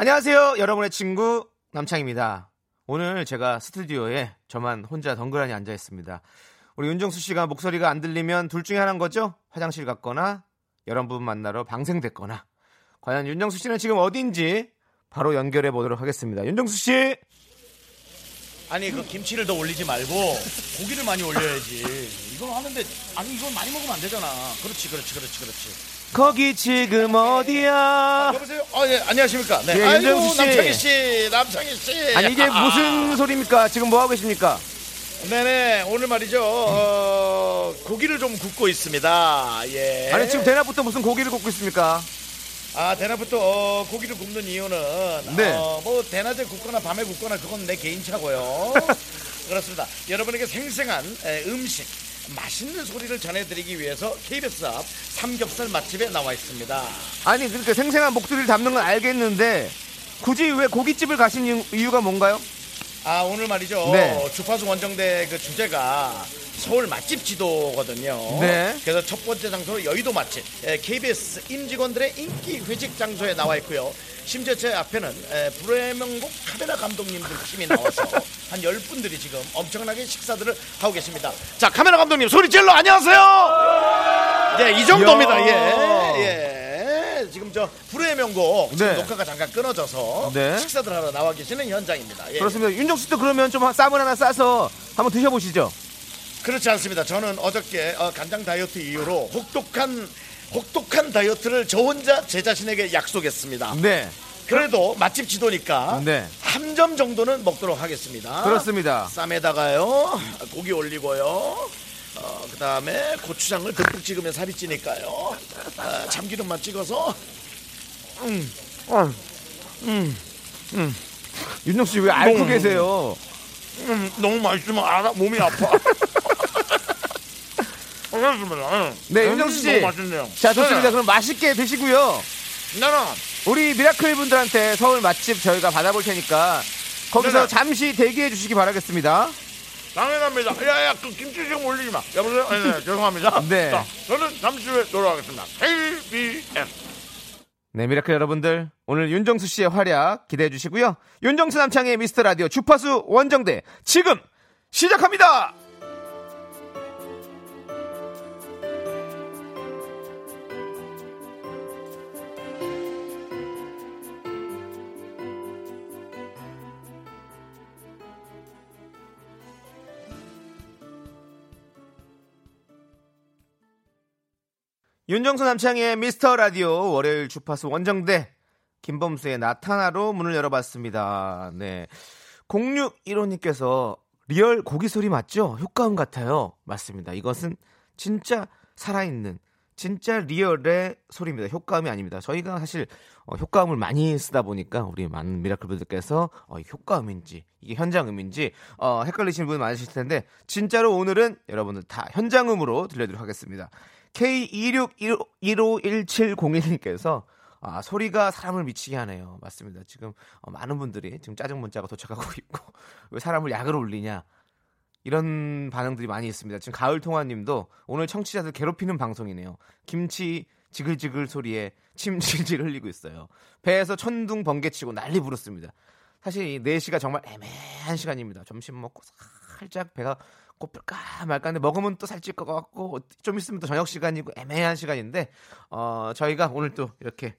안녕하세요, 여러분의 친구 남창입니다. 오늘 제가 스튜디오에 저만 혼자 덩그러니 앉아 있습니다. 우리 윤정수 씨가 목소리가 안 들리면 둘 중에 하나인 거죠? 화장실 갔거나 여러분 만나러 방생됐거나. 과연 윤정수 씨는 지금 어딘지 바로 연결해 보도록 하겠습니다. 윤정수 씨. 아니 그 김치를 더 올리지 말고 고기를 많이 올려야지. 이건 하는데 아니 이건 많이 먹으면 안 되잖아. 그렇지 그렇지 그렇지 그렇지. 거기 지금 어디야? 여보세요. 어, 예, 안녕하십니까. 네. 예, 아이고 윤정수 씨. 남창희 씨, 남창희 씨. 아니 이게 아, 무슨 소리입니까? 지금 뭐 하고 계십니까? 네네 오늘 말이죠. 어, 고기를 좀 굽고 있습니다. 예. 아니 지금 대낮부터 무슨 고기를 굽고 있습니까? 아 대낮부터 어, 고기를 굽는 이유는 네. 어, 뭐 대낮에 굽거나 밤에 굽거나 그건 내 개인차고요. 그렇습니다. 여러분에게 생생한 에, 음식. 맛있는 소리를 전해드리기 위해서 KBS 앞 삼겹살 맛집에 나와 있습니다. 아니 그렇게 생생한 목소리를 담는 건 알겠는데 굳이 왜 고깃집을 가신 이유- 이유가 뭔가요? 아 오늘 말이죠. 네. 주파수 원정대 그 주제가 서울 맛집 지도거든요. 네. 그래서 첫 번째 장소로 여의도 맛집. 에, KBS 임직원들의 인기 회식 장소에 나와 있고요. 심지어 제 앞에는 에, 불의 명곡 카메라 감독님들 팀이 나와서 한 열 분들이 지금 엄청나게 식사들을 하고 계십니다. 자 카메라 감독님 소리 질러! 안녕하세요! 예이 정도입니다. 이야. 예, 예. 지금 저 불의 명곡 지금 네. 녹화가 잠깐 끊어져서 네. 식사들 하러 나와 계시는 현장입니다 예. 그렇습니다. 윤정수 씨도 그러면 좀 쌈을 하나 싸서 한번 드셔보시죠. 그렇지 않습니다. 저는 어저께 어, 간장 다이어트 이후로 혹독한 혹독한 다이어트를 저 혼자 제 자신에게 약속했습니다. 네, 그래도 맛집 지도니까 네. 한 점 정도는 먹도록 하겠습니다. 그렇습니다. 쌈에다가요 고기 올리고요. 어, 그 다음에 고추장을 듬뿍 찍으면 살이 찌니까요. 아, 참기름만 찍어서 윤정수 씨왜 앓고 너무- 계세요? 음, 너무 맛있으면 알아 몸이 아파. 알겠습니다. 네, 음, 윤정수 씨. 너무 맛있네요. 자, 좋습니다. 네. 그럼 맛있게 드시고요. 나는 우리 미라클 분들한테 서울 맛집 저희가 받아볼 테니까 거기서 네네. 잠시 대기해 주시기 바라겠습니다. 당연합니다. 야야 그 김치 좀 올리지 마. 여보세요? 네, 네 죄송합니다. 네. 자, 저는 잠시 후에 돌아가겠습니다. KBS. 네, 미라클 여러분들. 오늘 윤정수 씨의 활약 기대해 주시고요. 윤정수 남창희의 미스터 라디오 주파수 원정대 지금 시작합니다! 윤정수 남창희의 미스터 라디오 월요일 주파수 원정대 김범수의 나타나로 문을 열어봤습니다. 네. 0615님께서 리얼 고기 소리 맞죠? 효과음 같아요. 맞습니다. 이것은 진짜 살아있는 진짜 리얼의 소리입니다. 효과음이 아닙니다. 저희가 사실 어, 효과음을 많이 쓰다 보니까 우리 많은 미라클 분들께서 어, 이게 효과음인지 이게 현장음인지 어, 헷갈리시는 분 많으실 텐데 진짜로 오늘은 여러분들 다 현장음으로 들려드리도록 하겠습니다. K26151701님께서 아, 소리가 사람을 미치게 하네요. 맞습니다. 지금 어, 많은 분들이 지금 짜증 문자가 도착하고 있고 왜 사람을 약을 올리냐 이런 반응들이 많이 있습니다. 지금 가을 통화님도 오늘 청취자들 괴롭히는 방송이네요. 김치 지글지글 소리에 침 질질 흘리고 있어요. 배에서 천둥 번개치고 난리 부르습니다. 사실 이 4시가 정말 애매한 시간입니다. 점심 먹고 살짝 배가 고플까 말까 하는데 먹으면 또 살찔 것 같고 좀 있으면 또 저녁 시간이고 애매한 시간인데 어, 저희가 오늘 또 이렇게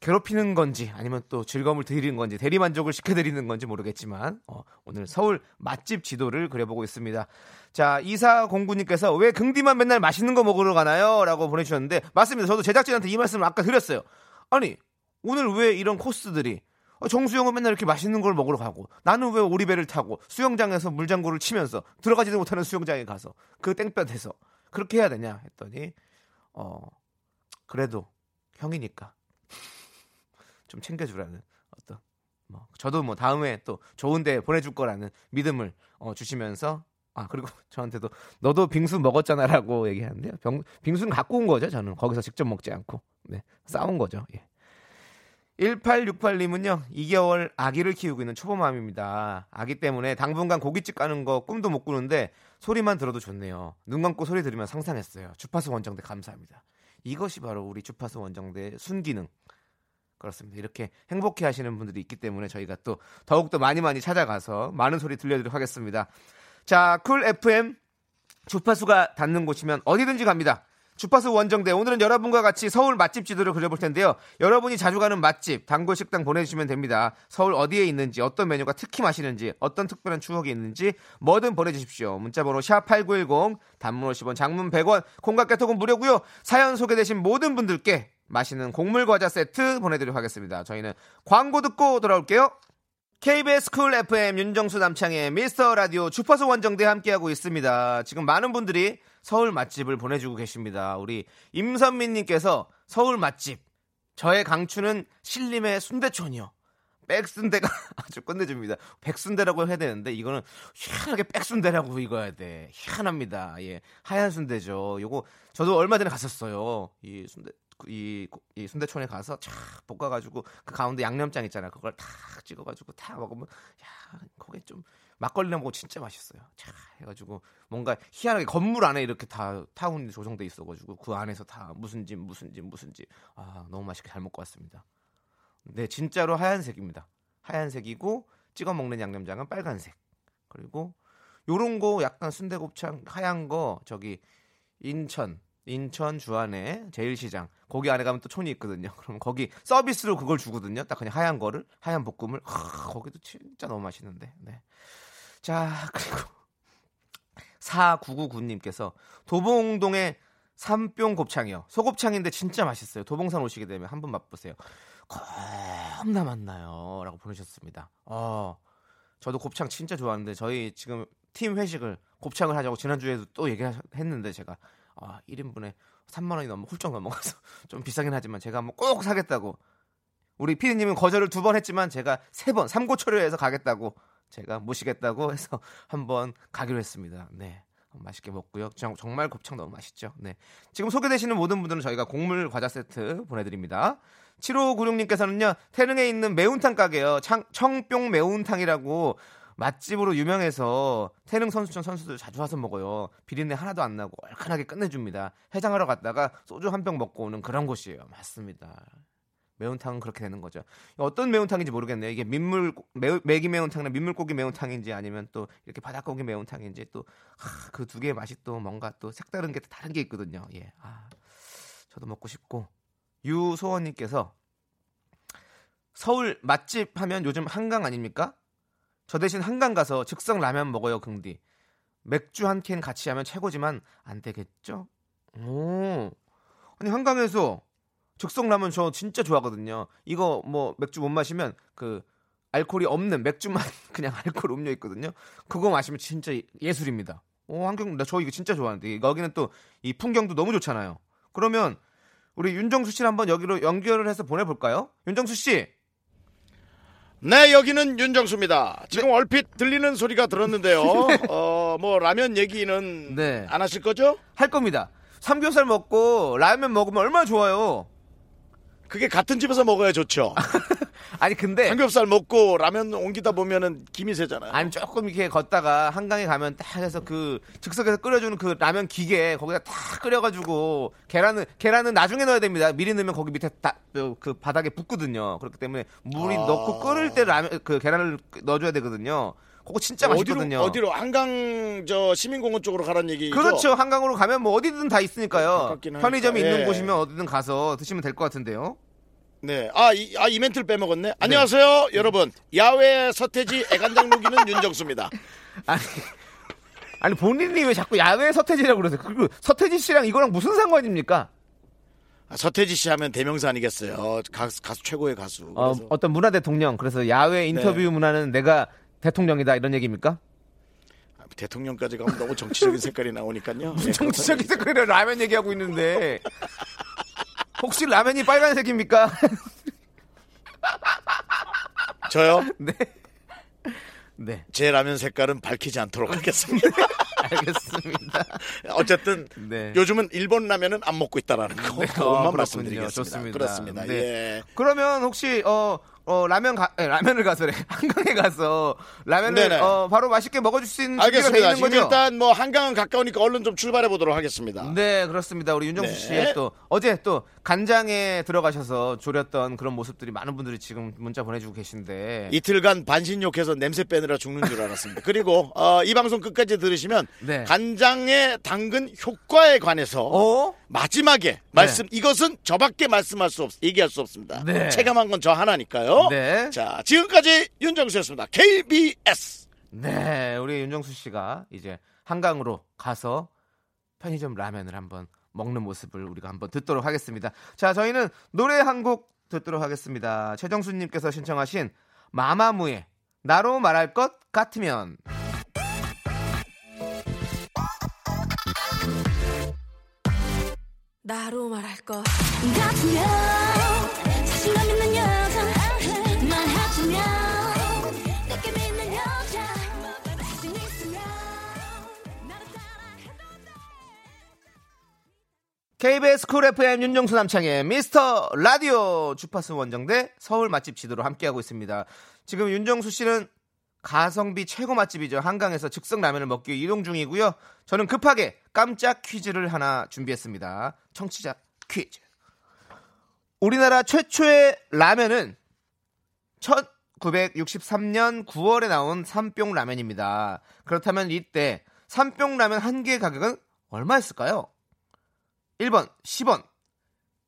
괴롭히는 건지 아니면 또 즐거움을 드리는 건지 대리 만족을 시켜드리는 건지 모르겠지만 어, 오늘 서울 맛집 지도를 그려보고 있습니다. 자 이사 공구님께서 왜 긍디만 맨날 맛있는 거 먹으러 가나요? 라고 보내주셨는데 맞습니다. 저도 제작진한테 이 말씀을 아까 드렸어요. 아니 오늘 왜 이런 코스들이 어, 정수영은 맨날 이렇게 맛있는 걸 먹으러 가고 나는 왜 오리배를 타고 수영장에서 물장구를 치면서 들어가지도 못하는 수영장에 가서 그 땡볕에서 그렇게 해야 되냐 했더니 어 그래도 형이니까 좀 챙겨주라는 어떤 뭐 저도 뭐 다음에 또 좋은데 보내줄 거라는 믿음을 어, 주시면서 아 그리고 저한테도 너도 빙수 먹었잖아라고 얘기하는데요. 병, 빙수는 갖고 온 거죠. 저는 거기서 직접 먹지 않고 네, 싸운 거죠. 예. 1868님은요, 2개월 아기를 키우고 있는 초보맘입니다. 아기 때문에 당분간 고깃집 가는 거 꿈도 못 꾸는데 소리만 들어도 좋네요. 눈 감고 소리 들으면 상상했어요. 주파수 원정대 감사합니다. 이것이 바로 우리 주파수 원정대의 순기능. 그렇습니다. 이렇게 행복해 하시는 분들이 있기 때문에 저희가 또 더욱더 많이 많이 찾아가서 많은 소리 들려드리도록 하겠습니다. 자, 쿨 FM 주파수가 닿는 곳이면 어디든지 갑니다. 주파수 원정대 오늘은 여러분과 같이 서울 맛집 지도를 그려볼 텐데요. 여러분이 자주 가는 맛집 단골 식당 보내주시면 됩니다. 서울 어디에 있는지 어떤 메뉴가 특히 맛있는지 어떤 특별한 추억이 있는지 뭐든 보내주십시오. 문자번호 샵 #8910 단문 50원, 장문 100원, 콩과 카톡은 무료고요. 사연 소개되신 모든 분들께 맛있는 곡물 과자 세트 보내드리도록 하겠습니다. 저희는 광고 듣고 돌아올게요. KBS 쿨 FM 윤정수 남창희의 미스터 라디오 주파수 원정대 함께하고 있습니다. 지금 많은 분들이 서울 맛집을 보내주고 계십니다. 우리 임선민님께서 서울 맛집 저의 강추는 신림의 순대촌이요. 백순대가 아주 끝내줍니다. 백순대라고 해야 되는데 이거는 희한하게 백순대라고 읽어야 돼. 희한합니다. 예, 하얀 순대죠. 요거 저도 얼마 전에 갔었어요. 이 순대 이, 이 순대촌에 가서 쫙 볶아가지고 그 가운데 양념장 있잖아요. 그걸 탁 찍어가지고 탁 먹으면 야 거기 좀 막걸리랑 먹고 진짜 맛있어요. 자 해가지고 뭔가 희한하게 건물 안에 이렇게 다 타운이 조성돼 있어가지고 그 안에서 다 무슨 집 무슨 집 무슨 집 아 너무 맛있게 잘 먹고 왔습니다. 네 진짜로 하얀색입니다. 하얀색이고 찍어 먹는 양념장은 빨간색. 그리고 요런 거 약간 순대곱창 하얀 거 저기 인천 인천 주안에 제일시장 거기 안에 가면 또 촌이 있거든요. 그럼 거기 서비스로 그걸 주거든요. 딱 그냥 하얀 거를 하얀 볶음을 하, 거기도 진짜 너무 맛있는데. 네. 자 그리고 4999님께서 도봉동의 삼뿅 곱창이요. 소곱창인데 진짜 맛있어요. 도봉산 오시게 되면 한번 맛보세요. 겁나 맛나요. 라고 보내셨습니다. 어, 저도 곱창 진짜 좋아하는데 저희 지금 팀 회식을 곱창을 하자고 지난주에도 또 얘기했는데 제가 아, 1인분에 3만 원이 넘어 훌쩍 넘어가서 좀 비싸긴 하지만 제가 한번 꼭 사겠다고 우리 피디님은 거절을 두 번 했지만 제가 세 번 삼고초려 해서 가겠다고 제가 모시겠다고 해서 한번 가기로 했습니다. 네. 맛있게 먹고요. 정 말 곱창 너무 맛있죠. 네. 지금 소개되시는 모든 분들은 저희가 곡물 과자 세트 보내드립니다. 7596님께서는요, 태릉에 있는 매운탕 가게요. 창, 청뿅 매운탕이라고 맛집으로 유명해서 태릉 선수촌 선수들 자주 와서 먹어요. 비린내 하나도 안 나고 얼큰하게 끝내줍니다. 해장하러 갔다가 소주 한 병 먹고 오는 그런 곳이에요. 맞습니다. 매운탕은 그렇게 되는 거죠. 어떤 매운탕인지 모르겠네요. 이게 민물 매, 매기 매운탕이나 민물고기 매운탕인지 아니면 또 이렇게 바닷고기 매운탕인지 또 그 두 개의 맛이 또 뭔가 또 색다른 게 다른 게 있거든요. 예. 아, 저도 먹고 싶고 유소원 님께서 서울 맛집 하면 요즘 한강 아닙니까? 저 대신 한강 가서 즉석 라면 먹어요, 긍디. 맥주 한 캔 같이 하면 최고지만 안 되겠죠? 오. 아니 한강에서 즉석 라면 저 진짜 좋아하거든요. 이거 뭐 맥주 못 마시면 그 알코올이 없는 맥주만 그냥 알코올 음료 있거든요. 그거 마시면 진짜 예술입니다. 오, 한경 나저 이거 진짜 좋아하는데 여기는 또 이 풍경도 너무 좋잖아요. 그러면 우리 윤정수 씨를 한번 여기로 연결을 해서 보내볼까요? 윤정수 씨. 네, 여기는 윤정수입니다. 지금 네. 얼핏 들리는 소리가 들었는데요. 어, 뭐 라면 얘기는 네. 안 하실 거죠? 할 겁니다. 삼겹살 먹고 라면 먹으면 얼마나 좋아요. 그게 같은 집에서 먹어야 좋죠. 아니 근데 삼겹살 먹고 라면 옮기다 보면은 김이 새잖아요. 아니 조금 이렇게 걷다가 한강에 가면 딱 해서 그 즉석에서 끓여주는 그 라면 기계 거기다 딱 끓여가지고 계란은 계란은 나중에 넣어야 됩니다. 미리 넣으면 거기 밑에 다, 그 바닥에 붙거든요. 그렇기 때문에 물이 아... 넣고 끓을 때 라면 그 계란을 넣어줘야 되거든요. 그거 진짜 맛있거든요. 어디로, 어디로 한강 저 시민공원 쪽으로 가란 얘기죠? 그렇죠. 한강으로 가면 뭐 어디든 다 있으니까요. 편의점이 있는 예. 곳이면 어디든 가서 드시면 될 것 같은데요. 네. 아, 이, 아, 이 멘트를 빼먹었네. 네. 안녕하세요, 여러분. 야외 서태지 애간장 녹이는 윤정수입니다. 아니, 아니, 본인이 왜 자꾸 야외 서태지라고 그러세요? 그리고 서태지 씨랑 이거랑 무슨 상관입니까? 아, 서태지 씨 하면 대명사 아니겠어요. 가수, 가수 최고의 가수. 어, 어떤 문화 대통령. 그래서 야외 인터뷰 네. 문화는 내가 대통령이다 이런 얘기입니까? 아, 대통령까지 가면 너무 정치적인 색깔이 나오니까요. 무슨 네, 정치적인 색깔이 라면 얘기하고 있는데. 혹시 라면이 빨간색입니까? 저요? 네. 네. 제 라면 색깔은 밝히지 않도록 하겠습니다. 알겠습니다. 어쨌든 네. 요즘은 일본 라면은 안 먹고 있다라는 거 네, 그것만 어, 그렇군요. 말씀드리겠습니다. 좋습니다. 그렇습니다. 네. 예. 그러면 혹시 어, 어 라면 가 예, 라면을 가서래 한강에 가서 라면을 네네. 어, 바로 맛있게 먹어줄 수 있는 알겠습니다. 지금 거죠? 일단 뭐 한강은 가까우니까 얼른 좀 출발해 보도록 하겠습니다. 네, 그렇습니다. 우리 윤정수 네. 씨의 또 어제 또 간장에 들어가셔서 졸였던 그런 모습들이 많은 분들이 지금 문자 보내주고 계신데 이틀간 반신욕해서 냄새 빼느라 죽는 줄 알았습니다. 그리고 어, 이 방송 끝까지 들으시면 네. 간장에 담근 효과에 관해서 어? 마지막에 말씀 이것은 저밖에 말씀할 수 없, 얘기할 수 없습니다. 네. 체감한 건 저 하나니까요. 네. 자, 지금까지 윤정수였습니다. KBS. 네, 우리 윤정수 씨가 이제 한강으로 가서 편의점 라면을 한번 먹는 모습을 우리가 한번 듣도록 하겠습니다. 자, 저희는 노래 한 곡 듣도록 하겠습니다. 최정수님께서 신청하신 마마무의 나로 말할 것 같으면 나로 말할 것 같으면 KBS 쿨 FM 윤정수 남창희의 미스터 라디오 주파수 원정대 서울 맛집 지도로 함께하고 있습니다. 지금 윤정수 씨는 가성비 최고 맛집이죠. 한강에서 즉석 라면을 먹기 위해 이동 중이고요. 저는 급하게 깜짝 퀴즈를 하나 준비했습니다. 청취자 퀴즈. 우리나라 최초의 라면은 1963년 9월에 나온 삼뿅 라면입니다. 그렇다면 이때 삼뿅 라면 한 개의 가격은 얼마였을까요? 1번 10원,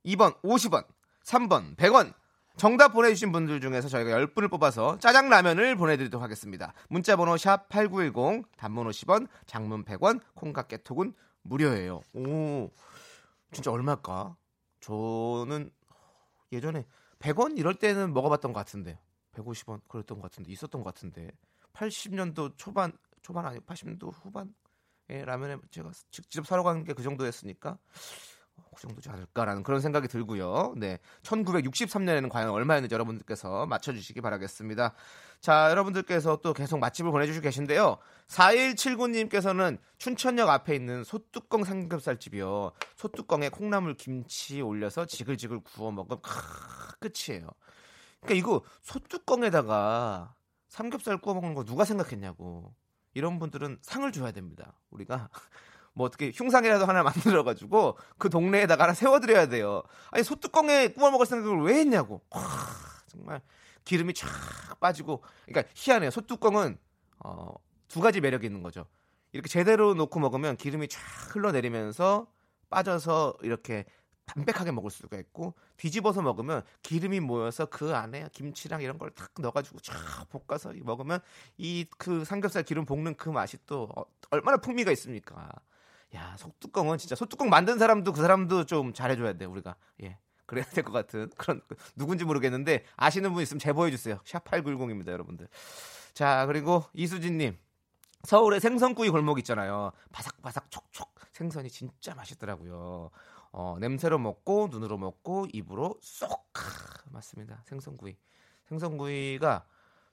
2번 50원, 3번 100원. 정답 보내주신 분들 중에서 저희가 10분을 뽑아서 짜장라면을 보내드리도록 하겠습니다. 문자번호 샵 8910, 단문 50원, 장문 100원, 콩과 깨톡은 무료예요. 오, 진짜 얼마일까? 저는 예전에 100원 이럴 때는 먹어봤던 것 같은데 150원 그랬던 것 같은데 있었던 것 같은데 80년도 초반 초반 아니고 80년도 후반 예, 라면에 제가 직접 사러 가는 게그 정도였으니까 어, 그 정도지 않을까라는 그런 생각이 들고요. 네. 1963년에는 과연 얼마였는지 여러분들께서 맞춰주시기 바라겠습니다. 자, 여러분들께서 또 계속 맛집을 보내주시고 계신데요. 4179님께서는 춘천역 앞에 있는 소뚜껑 삼겹살집이요. 소뚜껑에 콩나물 김치 올려서 지글지글 구워 먹으면 크, 끝이에요. 그러니까 이거 소뚜껑에다가 삼겹살 구워 먹는 거 누가 생각했냐고. 이런 분들은 상을 줘야 됩니다. 우리가 뭐 어떻게 흉상이라도 하나 만들어 가지고 그 동네에다가 하나 세워드려야 돼요. 아니 소뚜껑에 구워 먹을 생각을 왜 했냐고. 와, 정말 기름이 쫙 빠지고. 그러니까 희한해요. 소뚜껑은 어, 두 가지 매력이 있는 거죠. 이렇게 제대로 놓고 먹으면 기름이 쫙 흘러내리면서 빠져서 이렇게 담백하게 먹을 수가 있고 뒤집어서 먹으면 기름이 모여서 그 안에 김치랑 이런 걸 탁 넣어가지고 쫙 볶아서 먹으면 이 그 삼겹살 기름 볶는 그 맛이 또 어, 얼마나 풍미가 있습니까? 야 소뚜껑은 진짜 소뚜껑 만든 사람도 그 사람도 좀 잘해줘야 돼 우리가. 예 그래야 될 것 같은 그런 누군지 모르겠는데 아시는 분 있으면 제보해 주세요. 샵 8910입니다 여러분들. 자 그리고 이수진님. 서울에 생선구이 골목 있잖아요. 바삭바삭 촉촉. 생선이 진짜 맛있더라고요 어, 냄새로 먹고 눈으로 먹고 입으로 쏙 아, 맞습니다 생선구이 생선구이가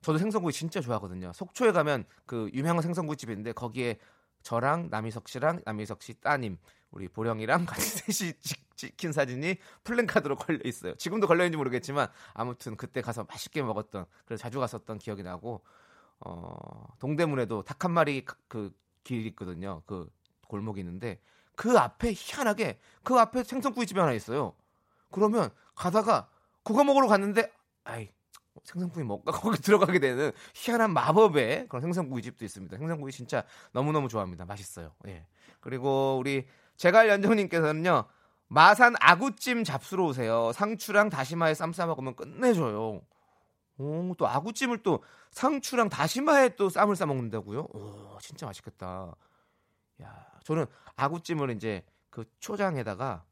저도 생선구이 진짜 좋아하거든요 속초에 가면 그 유명한 생선구이 있는데 거기에 저랑 남희석 씨랑 남희석 씨 따님 우리 보령이랑 같이 셋이 찍- 찍힌 사진이 플랜카드로 걸려 있어요. 지금도 걸려 있는지 모르겠지만 아무튼 그때 가서 맛있게 먹었던 그래서 자주 갔었던 기억이 나고 어 동대문에도 닭 한 마리 그 길 있거든요. 그 골목이 있는데 그 앞에 희한하게 그 앞에 생선구이 집이 하나 있어요. 그러면 가다가 그거 먹으러 갔는데 아이 생선구이 먹까 거기 들어가게 되는 희한한 마법의 그런 생선구이 집도 있습니다. 생선구이 진짜 너무너무 좋아합니다. 맛있어요. 예. 그리고 우리 제갈 연정님께서는요. 마산 아구찜 잡수러 오세요. 상추랑 다시마에 쌈 싸 먹으면 끝내줘요. 오, 또 아구찜을 또 상추랑 다시마에 또 쌈을 싸 먹는다고요? 오, 진짜 맛있겠다. 야, 저는 아구찜을 이제 그 초장에다가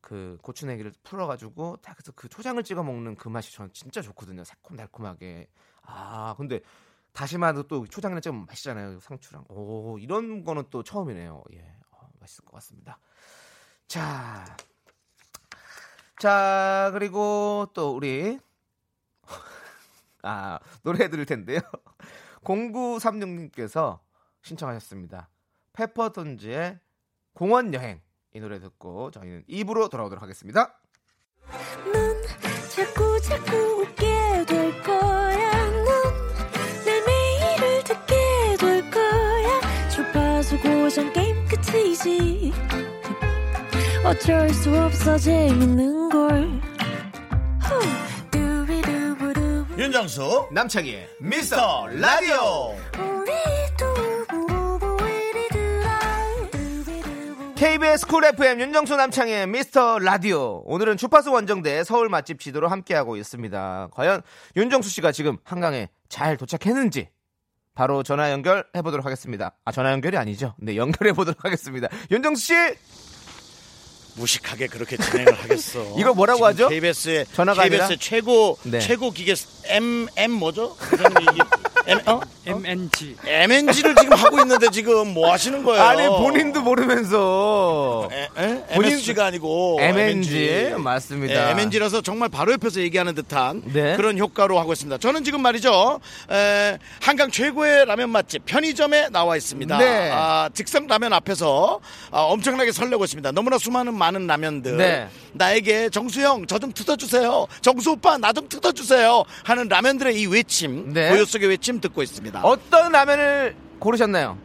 그 고추냉이를 풀어가지고 딱 해서 그 초장을 찍어 먹는 그 맛이 저는 진짜 좋거든요. 새콤달콤하게. 아, 근데 다시마도 또 초장이랑 찍으면 맛있잖아요. 상추랑. 오, 이런 거는 또 처음이네요. 예, 어, 맛있을 것 같습니다. 자, 자 그리고 또 우리 아, 노래 해드릴 텐데요. 0936님께서 신청하셨습니다. 페퍼톤즈의 공원 여행. 이 노래 듣고 저희는 입으로 돌아오도록 하겠습니다. 넌 자꾸 자꾸 웃게 될 거야. 넌내 매일을 듣게 될 거야. 주파수 고정 게임 끝이지. 어쩔 수 없어 재밌는 걸. 후. 윤정수 남창희의 미스터 라디오 KBS 쿨 FM 윤정수 남창희의 미스터 라디오. 오늘은 주파수 원정대 서울 맛집 지도로 함께하고 있습니다. 과연 윤정수 씨가 지금 한강에 잘 도착했는지 바로 전화 연결해 보도록 하겠습니다. 아, 전화 연결이 아니죠. 네, 연결해 보도록 하겠습니다. 윤정수 씨! 무식하게 그렇게 진행을 하겠어. 이거 뭐라고 하죠? KBS의 전화가 KBS의 아니라? 최고 네. 최고 기계 M M 뭐죠? M 어? MNG. MNG를 지금 하고 있는데 지금 뭐 하시는 거예요? 아니, 본인도 모르면서. 에, 에? 본인- MSG가 아니고 MNG. 맞습니다. MNG라서 정말 바로 옆에서 얘기하는 듯한 네. 그런 효과로 하고 있습니다. 저는 지금 말이죠. 에, 한강 최고의 라면 맛집 편의점에 나와 있습니다. 네. 아, 즉석 라면 앞에서 아, 엄청나게 설레고 있습니다. 너무나 수많은 많은 라면들 네. 나에게 정수형 저 좀 뜯어주세요. 정수 오빠 나 좀 뜯어주세요. 하는 라면들의 이 외침 네. 고요 속의 외침 듣고 있습니다. 어떤 라면을 고르셨나요?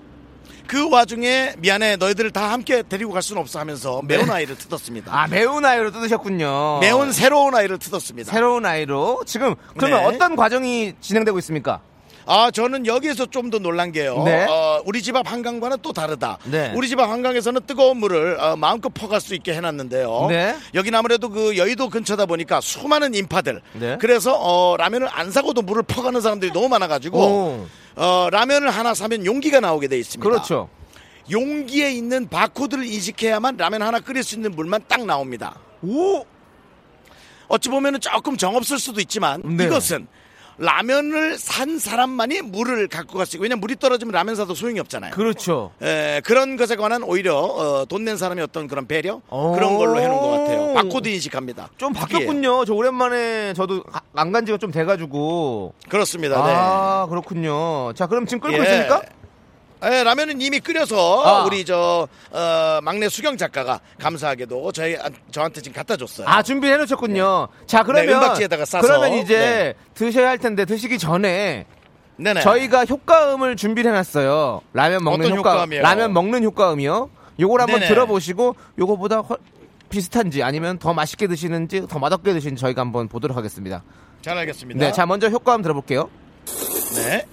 그 와중에 미안해 너희들을 다 함께 데리고 갈 수는 없어 하면서 매운 아이를 뜯었습니다. 아, 매운 아이로 뜯으셨군요. 매운 새로운 아이를 뜯었습니다. 새로운 아이로. 지금, 그러면 네. 어떤 과정이 진행되고 있습니까? 아 저는 여기에서 좀 더 놀란 게요. 네. 어, 우리 집 앞 한강과는 또 다르다. 네. 우리 집 앞 한강에서는 뜨거운 물을 어, 마음껏 퍼갈 수 있게 해놨는데요. 네. 여기는 아무래도 그 여의도 근처다 보니까 수많은 인파들. 네. 그래서 어, 라면을 안 사고도 물을 퍼가는 사람들이 너무 많아가지고 오. 어, 라면을 하나 사면 용기가 나오게 돼 있습니다. 그렇죠. 용기에 있는 바코드를 인식해야만 라면 하나 끓일 수 있는 물만 딱 나옵니다. 오! 어찌 보면 조금 정없을 수도 있지만 네. 이것은 라면을 산 사람만이 물을 갖고 갈 수 있고 왜냐면 물이 떨어지면 라면 사도 소용이 없잖아요. 그렇죠. 에, 그런 것에 관한 오히려 어, 돈 낸 사람의 어떤 그런 배려 오. 그런 걸로 해놓은 것 같아요. 바코드 인식합니다. 좀. 바뀌었군요. 저 오랜만에 저도 안 간 지가 좀 돼가지고. 그렇습니다. 네. 아, 그렇군요. 자, 그럼 지금 끓고 예. 있습니까? 예, 라면은 이미 끓여서 아. 우리 저 어, 막내 수경 작가가 감사하게도 저희 저한테 지금 갖다 줬어요. 아, 준비해 놓으셨군요. 자, 그러면. 네, 은박지에다가 싸서. 그러면 이제 네. 드셔야 할 텐데 드시기 전에 네네. 저희가 효과음을 준비를 해놨어요. 라면 먹는 효과, 효과 음이요? 라면 먹는 효과음이요. 요걸 한번 네네. 들어보시고 요거보다 훨- 비슷한지 아니면 더 맛있게 드시는지 더 맛없게 드시는지 저희가 한번 보도록 하겠습니다. 잘 알겠습니다. 네, 자 먼저 효과음 들어볼게요. 네.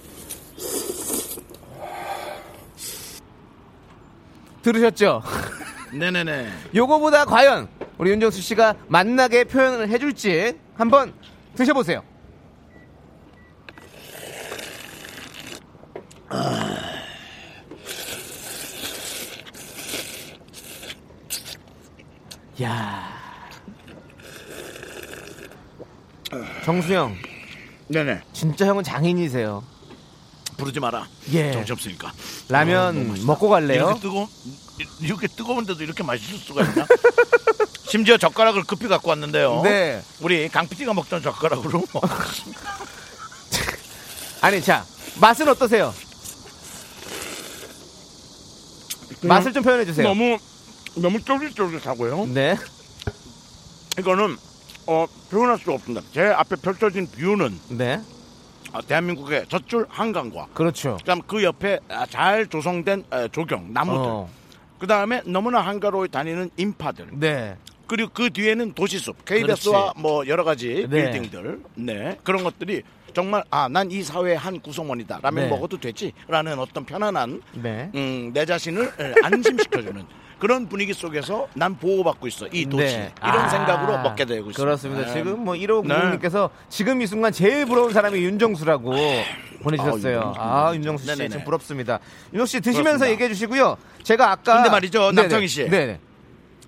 들으셨죠? 네네네. 요거보다 과연 우리 윤정수 씨가 맛나게 표현을 해줄지 한번 드셔보세요. 야. 정수영, 네네. 진짜 형은 장인이세요. 부르지 마라. 예. 정신없으니까. 라면 어. 먹고 갈래요? 이렇게 뜨거 이렇게 뜨거운데도 이렇게 맛있을 수가 있나? 심지어 젓가락을 급히 갖고 왔는데요. 네. 우리 강 PD가 먹던 젓가락으로. 아니, 자, 맛은 어떠세요? 맛을 좀 표현해 주세요. 너무 너무 쫄깃쫄깃하고요. 네. 이거는 어, 표현할 수가 없습니다. 제 앞에 펼쳐진 뷰는 네. 아, 대한민국의 젖줄 한강과 그렇죠. 그다음 그 옆에 아, 잘 조성된 에, 조경 나무들. 어. 그 다음에 너무나 한가로이 다니는 인파들. 네. 그리고 그 뒤에는 도시숲, KBS와 그렇지. 뭐 여러 가지 네. 빌딩들, 네 그런 것들이 정말 아 난 이 사회의 한 구성원이다. 라면 네. 먹어도 되지라는 어떤 편안한 네. 음, 내 자신을 에, 안심시켜주는 그런 분위기 속에서 난 보호받고 있어 이 도시 네. 이런 아, 생각으로 먹게 되고 있습니다. 그렇습니다. 네. 지금 뭐 1호 구님께서 지금 이 순간 제일 부러운 사람이 윤정수라고 보내주셨어요. 아, 아, 윤정수 씨. 좀 부럽습니다. 윤정수 씨 드시면서 그렇습니다. 얘기해 주시고요. 제가 아까 근데 말이죠. 남창희 씨. 네네.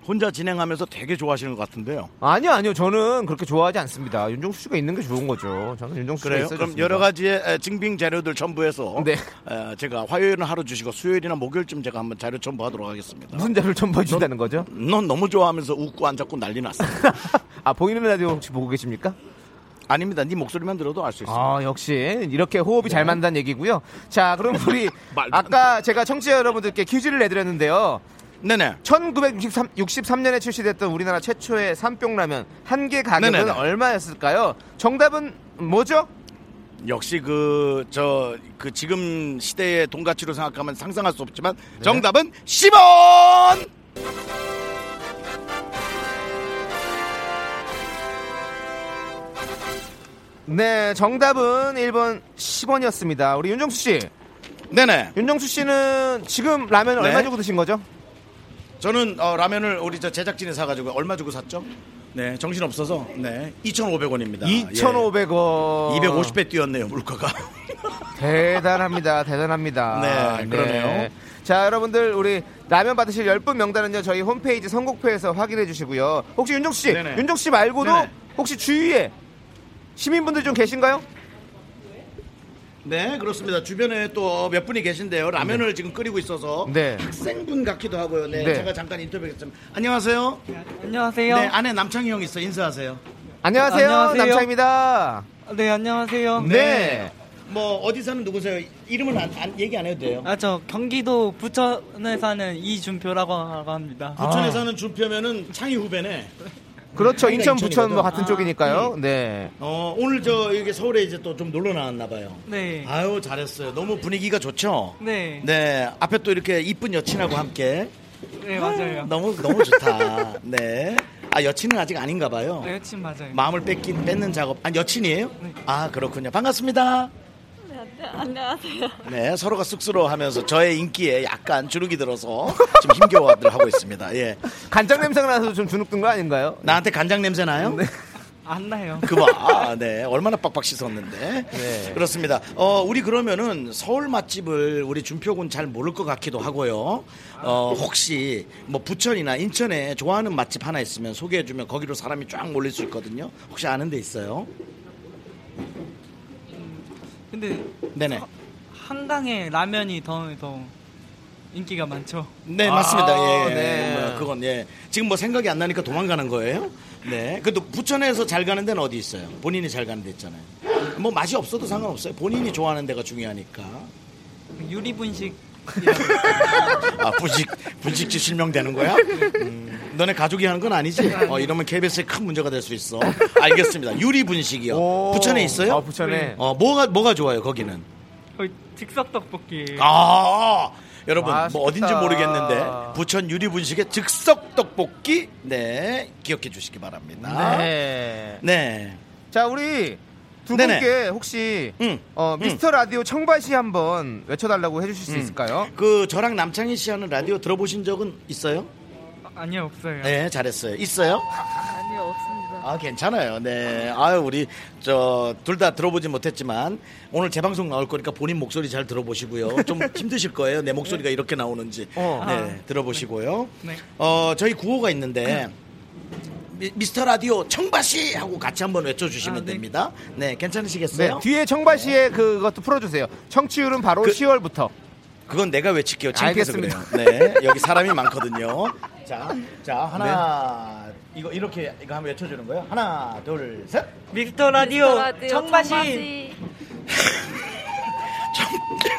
혼자 진행하면서 되게 좋아하시는 것 같은데요. 아니요, 아니요. 저는 그렇게 좋아하지 않습니다. 윤정수 씨가 있는 게 좋은 거죠. 저는 윤정수 씨가? 있어야 그럼. 여러 가지의 에, 증빙 자료들 첨부해서 네. 에, 제가 화요일은 하루 주시고 수요일이나 목요일쯤 제가 한번 자료 첨부하도록 하겠습니다. 무슨 자료를 좀 보여준다는 거죠? 넌 너무 좋아하면서 웃고 앉았고 난리 났어. 아, 보이는 라디오 혹시 보고 계십니까? 아닙니다. 네 목소리만 들어도 알 수 있습니다. 아, 역시 이렇게 호흡이 잘 맞는다는 얘기고요. 자, 그럼 우리 안 아까 제가 청취자 여러분들께 퀴즈를 내드렸는데요. 네네. 1963년에 출시됐던 우리나라 최초의 삼뿅라면 한 개 가격은 네네네. 얼마였을까요? 정답은 뭐죠? 역시 그 저그 지금 시대의 돈 가치로 생각하면 상상할 수 없지만 정답은 10원. 네, 정답은 1번 10원이었습니다. 우리 윤정수 씨. 네네. 윤정수 씨는 지금 라면 네. 얼마 주고 드신 거죠? 저는 어, 라면을 우리 저 제작진이 사가지고 얼마 주고 샀죠? 네, 정신 없어서 네, 2,500원입니다. 예. 2,500원. 250배 뛰었네요 물가가. 대단합니다. 대단합니다. 네, 그러네요. 자, 여러분들 우리 라면 받으실 10분 명단은요. 저희 홈페이지 선곡표에서 확인해 주시고요. 혹시 윤정수 씨, 네네. 윤정수 씨 말고도 네네. 혹시 주위에 시민분들 좀 계신가요? 네, 그렇습니다. 주변에 또 몇 분이 계신데요. 라면을 지금 끓이고 있어서 네. 학생분 같기도 하고요. 네, 네. 제가 잠깐 인터뷰했지만 안녕하세요. 안녕하세요. 네, 아내 남창희 형 있어 인사하세요. 안녕하세요. 안녕하세요. 남차입니다. 네, 안녕하세요. 네. 뭐 어디 사는 누구세요? 이름은 안, 안- 얘기 안 해도 돼요. 아, 저 경기도 부천에 사는 이준표라고 합니다. 부천에 아. 사는 준표면은 창희 후배네. 그렇죠. 인천, 부천 뭐. 같은 아, 쪽이니까요. 네. 어, 오늘 저 이게 서울에 이제 또 좀 놀러 나왔나 봐요. 네. 아유 잘했어요. 너무 분위기가 좋죠. 네. 네, 앞에 또 이렇게 이쁜 여친하고 함께 네, 맞아요. 너무 너무 좋다. 네. 아 여친은 아직 아닌가 봐요. 네, 여친 맞아요. 마음을 뺏긴 뺏는 작업. 아 여친이에요? 네. 아 그렇군요. 반갑습니다. 안녕하세요. 네, 서로가 쑥스러워하면서 저의 인기에 약간 주눅이 들어서 지금 힘겨워들 하고 있습니다. 예, 간장 냄새가 나서 좀 주눅 든 거 아닌가요? 나한테 간장 냄새 나요? 안 나요. 그봐, 아, 네, 얼마나 빡빡 씻었는데. 네. 그렇습니다. 어, 우리 그러면은 서울 맛집을 우리 준표군 잘 모를 것 같기도 하고요. 어, 혹시 뭐 부천이나 인천에 좋아하는 맛집 하나 있으면 소개해 주면 거기로 사람이 쫙 몰릴 수 있거든요. 혹시 아는 데 있어요? 근데 네네. 한강에 라면이 더, 더 인기가 많죠. 네, 아, 맞습니다. 예, 네. 뭐 그건 예. 지금 뭐 생각이 안 나니까 도망가는 거예요. 네. 그래도 부천에서 잘 가는 데는 어디 있어요? 본인이 잘 가는 데 있잖아요. 뭐 맛이 없어도 상관없어요. 본인이 좋아하는 데가 중요하니까. 유리 분식. 아, 분식, 분식집 실명되는 거야? 음, 너네 가족이 하는 건 아니지? 어, 이러면 KBS에 큰 문제가 될 수 있어. 알겠습니다. 유리 분식이요. 오. 부천에 있어요? 아, 부천에. 어, 뭐가, 뭐가 좋아요, 거기는? 거의 즉석 떡볶이. 아, 여러분, 맛있겠다. 뭐 어딘지 모르겠는데, 부천 유리 분식의 즉석 떡볶이, 네, 기억해 주시기 바랍니다. 네. 네. 자, 우리 두 네네. 분께 혹시 응. 어, 미스터 라디오 청바시 한번 외쳐달라고 해주실 수 있을까요? 그, 저랑 남창희 씨 하는 라디오 들어보신 적은 있어요? 아 니요, 없어요. 네, 잘했어요. 있어요? 아 니요, 없습니다. 아 괜찮아요. 네. 아유 우리 저 둘 다 들어보지 못했지만 오늘 재방송 나올 거니까 본인 목소리 잘 들어보시고요. 좀 힘드실 거예요. 내 목소리가 이렇게 나오는지. 어. 네. 들어보시고요. 네. 어 저희 구호가 있는데 미, 미스터 라디오 청바시 하고 같이 한번 외쳐주시면 아, 네. 됩니다. 네, 네, 괜찮으시겠어요? 뒤에 청바시의 그것도 풀어주세요. 청취율은 바로 그- 10월부터. 그건 내가 외칠게요. 알겠습니다. 네, 여기 사람이 많거든요. 자, 자 하나 이거 이렇게 이거 한번 외쳐주는 거예요. 하나, 둘, 셋. 미스터 라디오, 미스터 라디오 청바시. 청바시.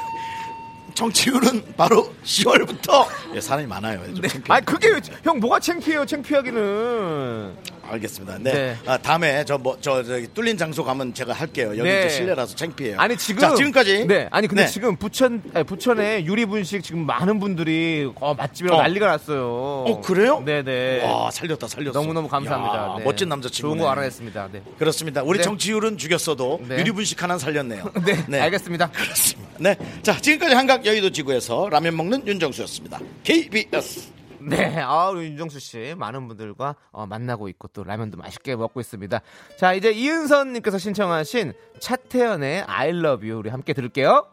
정치율은 바로 10월부터 예, 사람이 많아요. 좀 네. 아, 그게 왜- 형 뭐가 창피해요? 창피하기는. 알겠습니다. 네. 네. 아, 다음에 저 뭐 저 저기 뚫린 장소 가면 제가 할게요. 여기 네. 이제 실내라서 창피해요. 아니 지금 자, 지금까지 네 아니 근데 네. 지금 부천 아니, 부천에 유리 분식 지금 많은 분들이 어, 맛집이라고 어. 난리가 났어요. 어, 그래요? 네네. 와, 살렸다, 살렸어. 너무 너무 감사합니다. 야, 네. 멋진 남자 친구. 좋은 거 알아냈습니다. 네. 그렇습니다. 우리 네. 정치율은 죽였어도 네. 유리 분식 하나 살렸네요. 네, 알겠습니다. 그렇습니다. 네. 자, 지금까지 한강 여의도 지구에서 라면 먹는 윤정수였습니다. KBS. 네, 아, 우리 윤정수 씨 많은 분들과 어, 만나고 있고 또 라면도 맛있게 먹고 있습니다. 자, 이제 이은선님께서 신청하신 차태현의 I Love You 우리 함께 들을게요.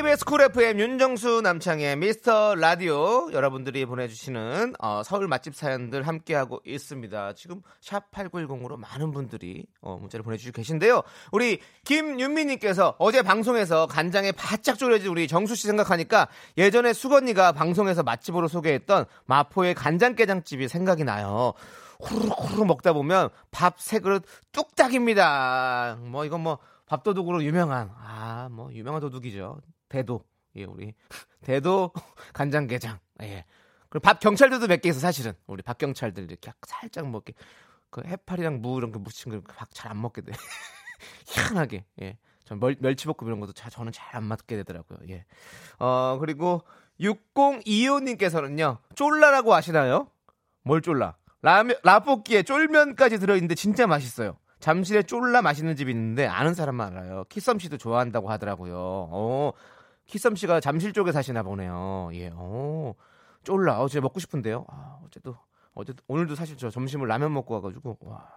KBS 쿨 FM 윤정수 남창희의 미스터 라디오 여러분들이 보내주시는 어, 서울 맛집 사연들 함께하고 있습니다. 지금 샵 8910으로 많은 분들이 어, 문자를 보내주시고 계신데요. 우리 김윤미님께서 어제 방송에서 간장에 바짝 졸여진 우리 정수 씨 생각하니까 예전에 수건이가 방송에서 맛집으로 소개했던 마포의 간장게장집이 생각이 나요. 후루룩 후루룩 먹다 보면 밥 세 그릇 뚝딱입니다. 뭐 이건 뭐 밥도둑으로 유명한 아 뭐 유명한 도둑이죠. 대도 예 우리 대도 간장게장 예 그리고 밥 경찰들도 몇 개 있어 사실은 우리 밥 경찰들 이렇게 살짝 먹게 그 해파리랑 무 이런 거 묻힌 거밥잘 안 먹게 돼 희한하게 예 전 멸치볶음 이런 것도 잘 저는 잘 안 맞게 되더라고요 예 어 그리고 6025님께서는요 쫄라라고 아시나요? 뭘 쫄라? 라면 라볶이에 쫄면까지 들어있는데 진짜 맛있어요. 잠실에 쫄라 맛있는 집이 있는데 아는 사람만 알아요. 키썸 씨도 좋아한다고 하더라고요. 어, 키썸 씨가 잠실 쪽에 사시나 보네요. 예, 어, 쫄라. 어, 진짜 먹고 싶은데요. 아, 어제도 어제 오늘도 사실 저 점심을 라면 먹고 와가지고 와.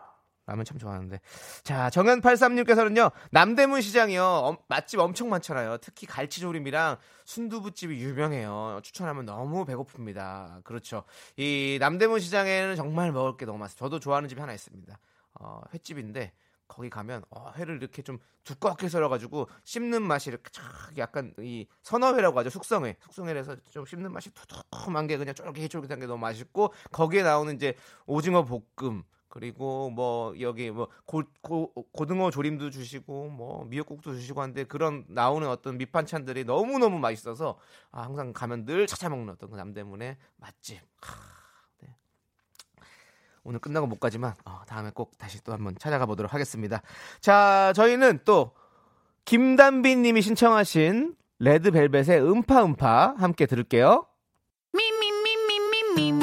라면 참 좋아하는데. 자, 정현83님께서는요, 남대문 시장이요, 어, 맛집 엄청 많잖아요. 특히 갈치조림이랑 순두부집이 유명해요. 추천하면 너무 배고픕니다. 그렇죠. 이 남대문 시장에는 정말 먹을 게 너무 많아요. 저도 좋아하는 집이 하나 있습니다. 어, 횟집인데, 거기 가면 어, 회를 이렇게 좀 두껍게 썰어가지고 씹는 맛이 이렇게 쫙 약간 이 선어회라고 하죠 숙성회 숙성회라서 좀 씹는 맛이 두툼한 게 그냥 쫄깃쫄깃한 게 너무 맛있고 거기에 나오는 이제 오징어 볶음 그리고 뭐 여기 뭐 고, 고, 고등어 조림도 주시고 뭐 미역국도 주시고 하는데 그런 나오는 어떤 밑반찬들이 너무 너무 맛있어서 아, 항상 가면 늘 찾아 먹는 어떤 그 남대문의 맛집. 하, 네. 오늘 끝나고 못 가지만 어, 다음에 꼭 다시 또 한번 찾아가 보도록 하겠습니다. 자, 저희는 또 김단빈님이 신청하신 레드벨벳의 음파 음파 함께 들을게요. 윤정수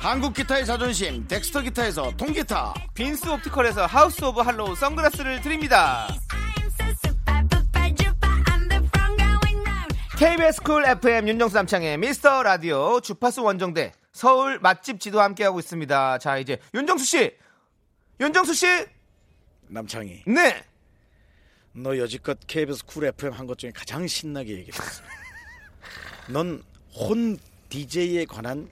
한국 기타의 자존심 덱스터 기타에서 통기타. 빈스 옵티컬에서 하우스 오브 할로우 선글라스를 드립니다. KBS 쿨 FM 윤정수 남창희의 미스터 라디오 주파수 원정대 서울 맛집 지도 함께하고 있습니다. 자 이제 윤정수 씨! 윤정수 씨! 남창이 네! 너 여지껏 KBS 쿨 FM 한 것 중에 가장 신나게 얘기했어. 넌 혼자 DJ에 관한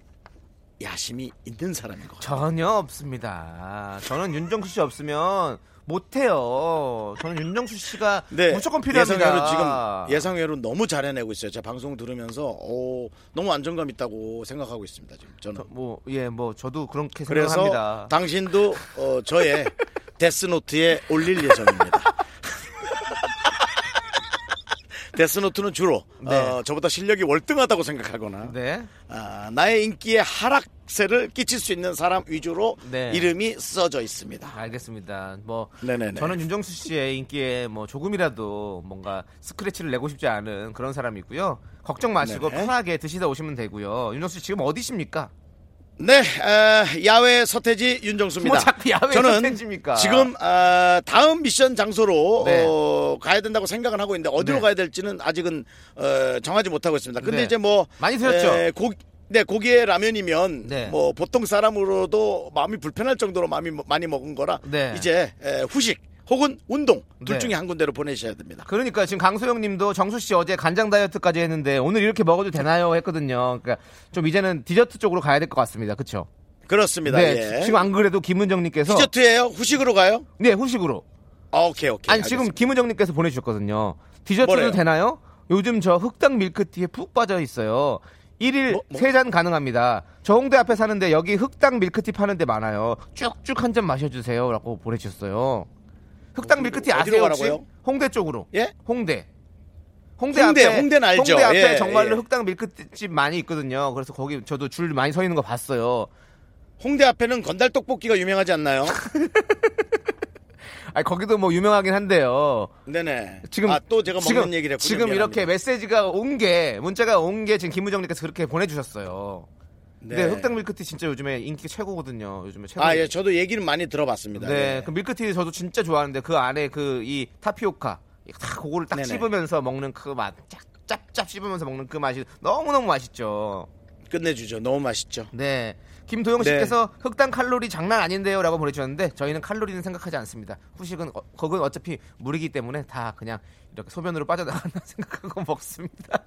야심이 있는 사람인 거 전혀 없습니다. 저는 윤정수 씨 없으면 못해요. 저는 윤정수 씨가 네, 무조건 필요합니다. 예상외로 지금 예상외로 너무 잘해내고 있어요. 제 방송 들으면서 오, 너무 안정감 있다고 생각하고 있습니다. 지금 저는 뭐 예, 뭐 저도 그렇게 그래서 생각합니다. 당신도 어, 저의 데스노트에 올릴 예정입니다. 데스노트는 주로 네. 어, 저보다 실력이 월등하다고 생각하거나 네. 어, 나의 인기에 하락세를 끼칠 수 있는 사람 위주로 네. 이름이 써져 있습니다. 알겠습니다. 뭐 네네네. 저는 윤정수 씨의 인기에 뭐 조금이라도 뭔가 스크래치를 내고 싶지 않은 그런 사람이고요. 걱정 마시고 네네. 편하게 드시다 오시면 되고요. 윤정수 씨 지금 어디십니까? 네, 에, 야외 서태지 윤정수입니다. 뭐 자꾸 야외 저는 서태지입니까? 지금 어, 다음 미션 장소로 네. 어, 가야 된다고 생각은 하고 있는데 어디로 네. 가야 될지는 아직은 어, 정하지 못하고 있습니다. 근데 네. 이제 뭐 많이 들었죠. 에, 고, 네, 고기에 라면이면 네. 뭐 보통 사람으로도 마음이 불편할 정도로 마음이 많이 먹은 거라 네. 이제 에, 후식 혹은 운동 둘 네. 중에 한 군데로 보내셔야 됩니다. 그러니까 지금 강소영 님도 정수 씨 어제 간장 다이어트까지 했는데 오늘 이렇게 먹어도 되나요? 했거든요. 그러니까 좀 이제는 디저트 쪽으로 가야 될 것 같습니다. 그렇죠? 그렇습니다. 네. 예. 지금 안 그래도 김은정 님께서 디저트예요? 후식으로 가요? 네, 후식으로. 아, 오케이, 오케이. 아니, 알겠습니다. 지금 김은정 님께서 보내 주셨거든요. 디저트도 뭐래요? 되나요? 요즘 저 흑당 밀크티에 푹 빠져 있어요. 1일 뭐, 뭐? 3잔 가능합니다. 저 홍대 앞에 사는데 여기 흑당 밀크티 파는 데 많아요. 쭉쭉 한 잔 마셔주세요. 라고 보내주셨어요. 흑당 밀크티 아세요 혹시? 홍대 쪽으로. 예? 홍대. 홍대, 홍대 앞에 홍대는 알죠. 홍대 앞에 예, 정말로 예. 흑당 밀크집 많이 있거든요. 그래서 거기 저도 줄 많이 서 있는 거 봤어요. 홍대 앞에는 건달 떡볶이가 유명하지 않나요? 아니 거기도 뭐 유명하긴 한데요. 네네. 지금 아, 또 제가 먹는 지금, 얘기를 했군요. 지금 이렇게 미안합니다. 메시지가 온 게 문자가 온 게 지금 김우정님께서 그렇게 보내주셨어요. 근데 네. 흑당 밀크티 진짜 요즘에 인기 최고거든요. 요즘에 최고. 아, 예, 저도 얘기를 많이 들어봤습니다. 네, 예. 그 밀크티 저도 진짜 좋아하는데 그 안에 그 이 타피오카 다 그거를 딱 네네. 씹으면서 먹는 그 맛, 짭짭 씹으면서 먹는 그 맛이 너무 너무 맛있죠. 끝내주죠. 너무 맛있죠. 네. 김도영 네. 씨께서 흑당 칼로리 장난 아닌데요 라고 보내주셨는데 저희는 칼로리는 생각하지 않습니다. 후식은 어, 그건 어차피 물이기 때문에 다 그냥 이렇게 소변으로 빠져나간다 생각하고 먹습니다.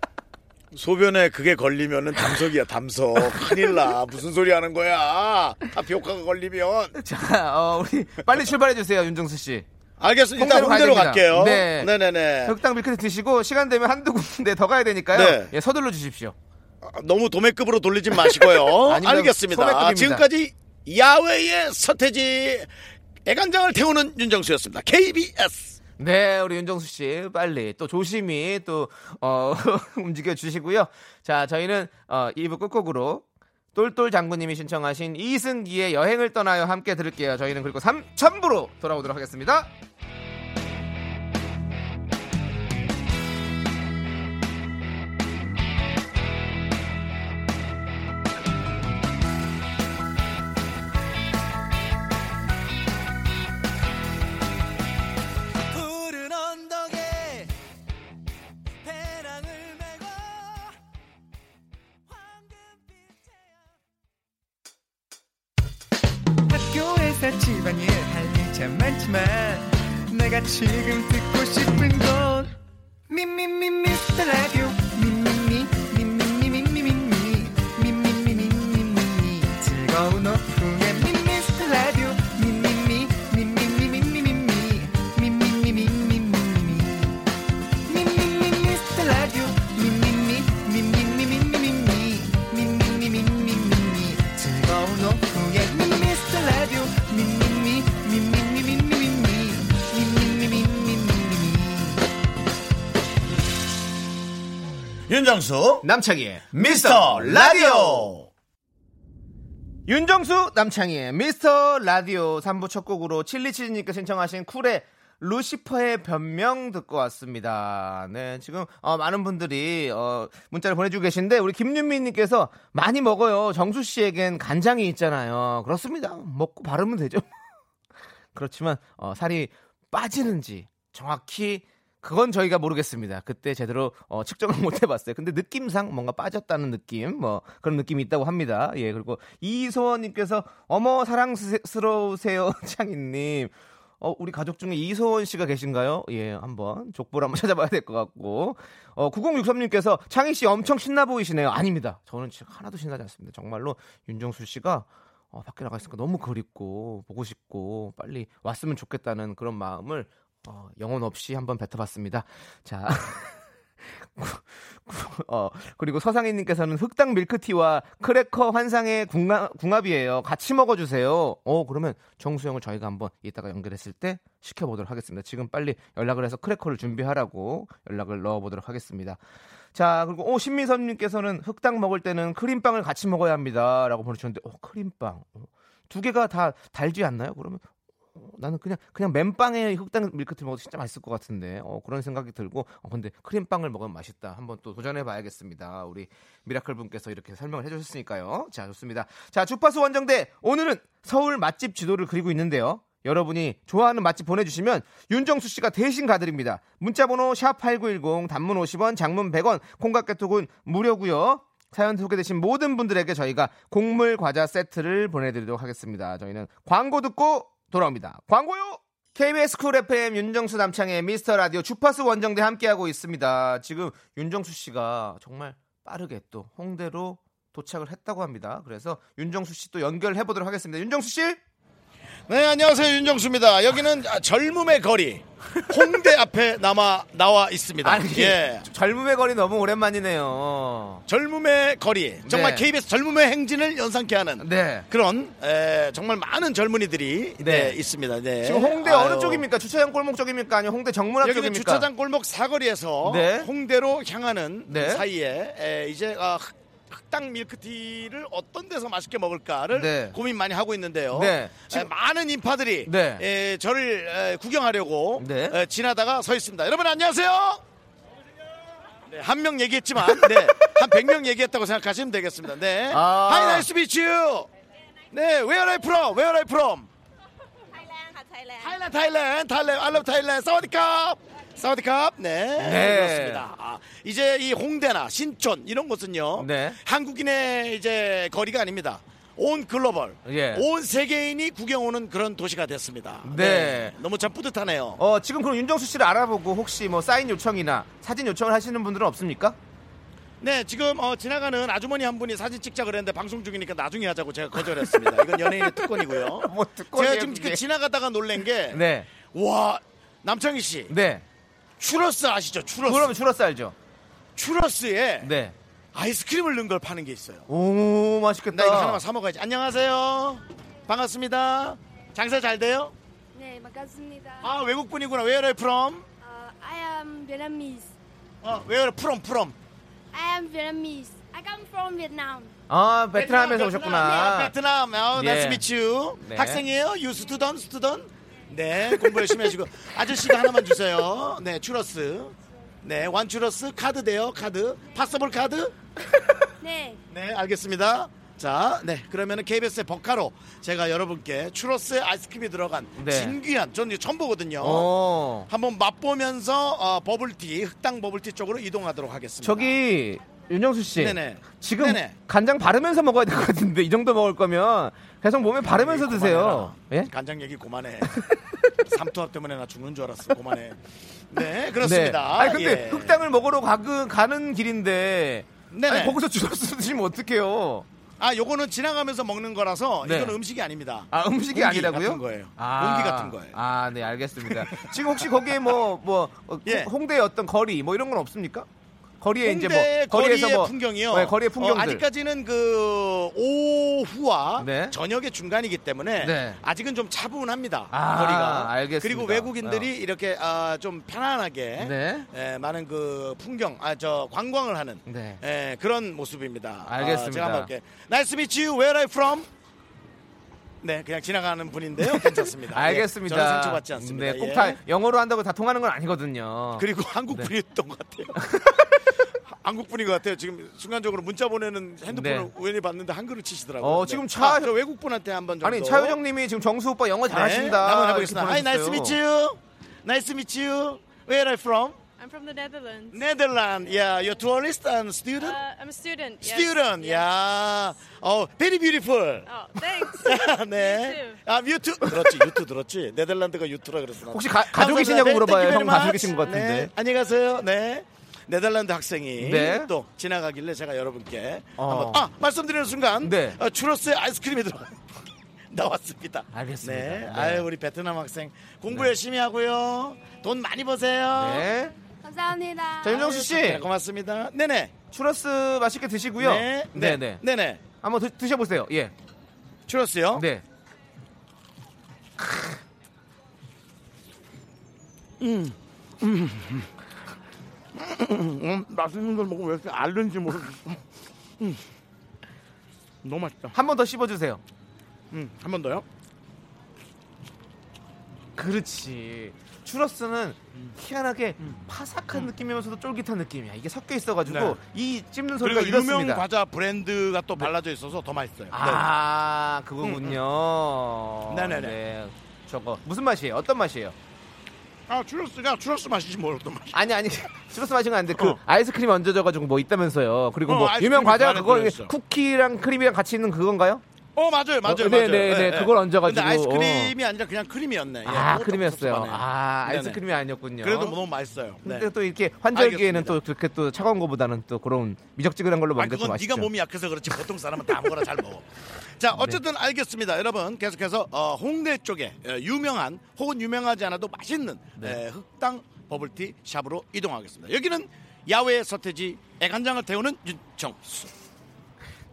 소변에 그게 걸리면은 담석이야, 담석. 큰일 나. 무슨 소리 하는 거야. 타피오카가 걸리면. 자, 어, 우리 빨리 출발해 주세요, 윤정수 씨. 알겠습니다. 일단 홍대로 홍대로 갈게요. 네. 네네네. 흑당 밀크티 드시고 시간 되면 한두 군데 더 가야 되니까요. 네. 예, 서둘러 주십시오. 아, 너무 도매급으로 돌리진 마시고요. 알겠습니다. 소매급입니다. 지금까지 야외의 서태지 애간장을 태우는 윤정수였습니다. KBS. 네, 우리 윤정수 씨 빨리 또 조심히 또 어, 움직여 주시고요. 자, 저희는 어, 2부 끝곡으로 똘똘 장군님이 신청하신 이승기의 여행을 떠나요 함께 들을게요. 저희는 그리고 3천부로 돌아오도록 하겠습니다. 윤정수. 남창희의 미스터 라디오. 윤정수 남창희의 미스터 라디오 3부 첫 곡으로 칠리치즈님께 신청하신 쿨의 루시퍼의 변명 듣고 왔습니다. 네, 지금 어, 많은 분들이 어, 문자를 보내주고 계신데 우리 김윤미님께서 많이 먹어요. 정수 씨에겐 간장이 있잖아요. 그렇습니다. 먹고 바르면 되죠. 그렇지만 어, 살이 빠지는지 정확히 그건 저희가 모르겠습니다. 그때 제대로 어, 측정을 못 해봤어요. 근데 느낌상 뭔가 빠졌다는 느낌, 뭐 그런 느낌이 있다고 합니다. 예, 그리고 이소원님께서 어머 사랑스러우세요, 창희님. 어, 우리 가족 중에 이소원 씨가 계신가요? 예, 한번 족보를 한번 찾아봐야 될 것 같고. 어, 9063님께서 창희 씨 엄청 신나 보이시네요. 아닙니다. 저는 지금 하나도 신나지 않습니다. 정말로 윤정수 씨가 어, 밖에 나가 있으니까 너무 그립고 보고 싶고 빨리 왔으면 좋겠다는 그런 마음을 어, 영혼 없이 한번 뱉어봤습니다. 자. 어, 그리고 서상희님께서는 흑당 밀크티와 크래커 환상의 궁합, 궁합 이에요. 같이 먹어주세요. 어, 그러면 정수 형을 저희가 한번 이따가 연결했을 때 시켜보도록 하겠습니다. 지금 빨리 연락을 해서 크래커를 준비하라고 연락을 넣어보도록 하겠습니다. 자, 그리고 오, 신미선님께서는 흑당 먹을 때는 크림빵을 같이 먹어야 합니다. 라고 보내주셨는데, 어, 크림빵. 어, 두 개가 다 달지 않나요? 그러면 어, 나는 그냥 그냥 맨빵에 흑당 밀크티 먹어도 진짜 맛있을 것 같은데. 어, 그런 생각이 들고 어, 근데 크림빵을 먹으면 맛있다. 한번 또 도전해 봐야겠습니다. 우리 미라클 분께서 이렇게 설명을 해주셨으니까요. 자 좋습니다. 자 주파수 원정대 오늘은 서울 맛집 지도를 그리고 있는데요. 여러분이 좋아하는 맛집 보내주시면 윤정수 씨가 대신 가드립니다. 문자번호 샵 #8910 단문 50원 장문 100원 콩과 깨톡은 무료고요. 사연 소개되신 모든 분들에게 저희가 곡물 과자 세트를 보내드리도록 하겠습니다. 저희는 광고 듣고 돌아옵니다. 광고요! KBS Cool FM 윤정수 남창희의 미스터 라디오 주파수 원정대 함께하고 있습니다. 지금 윤정수 씨가 정말 빠르게 또 홍대로 도착을 했다고 합니다. 그래서 윤정수 씨 또 연결해 보도록 하겠습니다. 윤정수 씨! 네, 안녕하세요. 윤정수입니다. 여기는 아, 젊음의 거리. 홍대 앞에 남아, 나와 있습니다. 아니, 예. 젊음의 거리 너무 오랜만이네요. 젊음의 거리. 정말 네. KBS 젊음의 행진을 연상케 하는 네. 그런 에, 정말 많은 젊은이들이 네. 네, 있습니다. 네. 지금 홍대 아유. 어느 쪽입니까? 주차장 골목 쪽입니까? 아니면 홍대 정문 앞 여기는 쪽입니까? 주차장 골목 사거리에서 네. 홍대로 향하는 네. 사이에 에, 이제 아, 흑당 밀크티를 어떤 데서 맛있게 먹을까를 네. 고민 많이 하고 있는데요. 네. 지금 많은 인파들이 네. 에, 저를 에, 구경하려고 네. 에, 지나다가 서 있습니다. 여러분 안녕하세요. 네, 한 명 얘기했지만 네, 한 100명 얘기했다고 생각하시면 되겠습니다. 네. 아. Hi, nice to meet you. 네, where are you from? Where are you from? Thailand, Thailand, Thailand, I love Thailand. สวัสดีครับ. สวัสดีครับ. 네. 네. 그렇습니다. 아, 이제 이 홍대나 신촌 이런 곳은요. 네. 한국인의 이제 거리가 아닙니다. 온 글로벌, 예. 온 세계인이 구경 오는 그런 도시가 됐습니다. 네. 너무 참 뿌듯하네요. 어, 지금 그럼 윤정수 씨를 알아보고 혹시 뭐 사인 요청이나 사진 요청을 하시는 분들은 없습니까? 네, 지금 어, 지나가는 아주머니 한 분이 사진 찍자 그랬는데 방송 중이니까 나중에 하자고 제가 거절했습니다. 이건 연예인의 특권이고요. 뭐 특권이에요, 제가 지금. 그 지나가다가 놀란 게, 네. 와 남창희 씨, 네. 추러스 아시죠? 추러스. 그러면 추러스 알죠? 추러스에 네. 아이스크림을 넣은 걸 파는 게 있어요. 오, 맛있겠다. 나 이거 하나만 사 먹어야지. 안녕하세요. 반갑습니다. 장사 잘 돼요? 네, 반갑습니다. 아 외국 분이구나. Where are you from? Uh, I am Vietnamese. 어, where from from? I am Vietnamese. I come from Vietnam. 아, 베트남에서 네, 오셨구나. 베트남. 어, 예. nice to meet you. 네. 학생이에요? You student? student? 네, 공부 열심히 하시고. 아저씨가 하나만 주세요. 네, 추러스. 네, one 추러스. 카드 돼요, 카드. possible card? 네. 네, 알겠습니다. 자, 네, 그러면은 KBS의 법카로 제가 여러분께 추러스에 아이스크림이 들어간 네. 진귀한, 저는 이거 처음 보거든요. 어. 한번 맛보면서 어, 버블티, 흑당 버블티 쪽으로 이동하도록 하겠습니다. 저기 윤정수 씨. 네네. 지금 네네. 간장 바르면서 먹어야 될 것 같은데 이 정도 먹을 거면 계속 몸에 바르면서 에이, 드세요. 예? 간장 얘기 그만해. 삼투압 때문에 나 죽는 줄 알았어. 그만해. 네, 그렇습니다. 네. 아니 근데 예. 흑당을 먹으러 가, 가는 길인데 네네. 아니, 거기서 주스 드시면 어떡해요? 아, 요거는 지나가면서 먹는 거라서 네. 이건 음식이 아닙니다. 아 음식이 아니라고요? 같은 거예요. 아, 공기 같은 거예요. 아, 네, 알겠습니다. 지금 혹시 거기에 뭐, 뭐, 어, 예. 홍대의 어떤 거리, 뭐 이런 건 없습니까? 거리에 이제 뭐, 거리에서 뭐, 풍경이요. 네, 거리의 풍경들. 어, 아직까지는 그 오후와 네. 저녁의 중간이기 때문에 네. 아직은 좀 차분합니다. 아, 거리가. 알겠습니다. 그리고 외국인들이 어. 이렇게 아, 좀 편안하게 네. 예, 많은 그 풍경, 아 저 관광을 하는 네. 예, 그런 모습입니다. 알겠습니다. 아, 제가 한번 할게. Nice to meet you. Where are you from? 네, 그냥 지나가는 분인데요. 괜찮습니다. 예, 알겠습니다. 저는 상처받지 않습니다. 네, 꼭 예. 다 영어로 한다고 다 통하는 건 아니거든요. 그리고 한국 네. 분이었던 것 같아요. 한국 분인 것 같아요. 지금 순간적으로 문자 보내는 핸드폰을 네. 우연히 봤는데 한글을 치시더라고요. 어, 네. 지금 차- 아, 저 외국 분한테 한번 정도. 아니, 차효정님이 지금 정수 오빠 영어 잘하신다. 네, 한번 이렇게 해보겠습니다. Hi, nice to meet 보내주셨어요. you. Nice to meet you. Where are you from? I'm from the Netherlands. Netherlands. Yeah, you're tourist and student. Uh, I'm a student. yes. student. Yeah. Oh, very beautiful. Oh, thanks. 네. You 아, 유튜. 들었지, 유튜 들었지. 네덜란드가 유튜라 그랬어. 혹시 가- 가족이시냐고 물어봐요. 형 가족이신 것 같은데. 네, 안녕히 가세요. 네. 네덜란드 학생이 네. 또 지나가길래 제가 여러분께 어. 한번 아 말씀드리는 순간 네. 어, 추러스의 아이스크림이 들어 나왔습니다. 알겠습니다. 네. 네. 아유 우리 베트남 학생 공부 열심히 하고요. 돈 많이 버세요. 네. 감사합니다. 자, 윤정수 씨. 네, 고맙습니다. 네네. 추러스 맛있게 드시고요. 네. 네, 네. 네. 네네. 한번 드, 드셔보세요. 예. 추러스요. 네. 음, 맛있는 걸 먹으면 왜 이렇게 앓는지 모르겠어. 음. 너무 맛있다. 한 번 더 씹어주세요. 음, 한 번 더요. 그렇지. 추러스는 희한하게 파삭한 느낌이면서도 쫄깃한 느낌이야. 이게 섞여 있어가지고 네. 이 씹는 소리가 그리고 유명 이렇습니다. 과자 브랜드가 또 발라져 있어서 더 맛있어요. 아, 그거군요. 네네네. 네. 저거 무슨 맛이에요? 어떤 맛이에요? 네. 아 추러스가 추러스 맛이지 뭘 어떤 맛이? 아니 아니 추러스 맛인 건 아닌데 그 어. 아이스크림 얹어져가지고 뭐 있다면서요. 그리고 어, 뭐 유명 과자 그 안에 그거 들어있어. 쿠키랑 크림이랑 같이 있는 그건가요? 어 맞아요 맞아요 어, 맞아요. 네, 네, 네. 그걸 얹어가지고, 근데 아이스크림이 아니라 그냥 크림이었네. 예, 아 크림이었어요. 아. 아이스크림이 아니었군요. 그래도 너무 맛있어요. 네. 근데 또 이렇게 환절기에는. 또 그렇게 또 차가운 거보다는 또 그런 미적지근한 걸로 먹는 게더 그건 맛있죠. 네가 몸이 약해서 그렇지 보통 사람은 다 아무거나 잘 먹어. 자 어쨌든 알겠습니다. 여러분 계속해서 어, 홍대 쪽에 어, 유명한 혹은 유명하지 않아도 맛있는 네. 에, 흑당 버블티 샵으로 이동하겠습니다. 여기는 야외 서태지 애간장을 태우는 윤정수.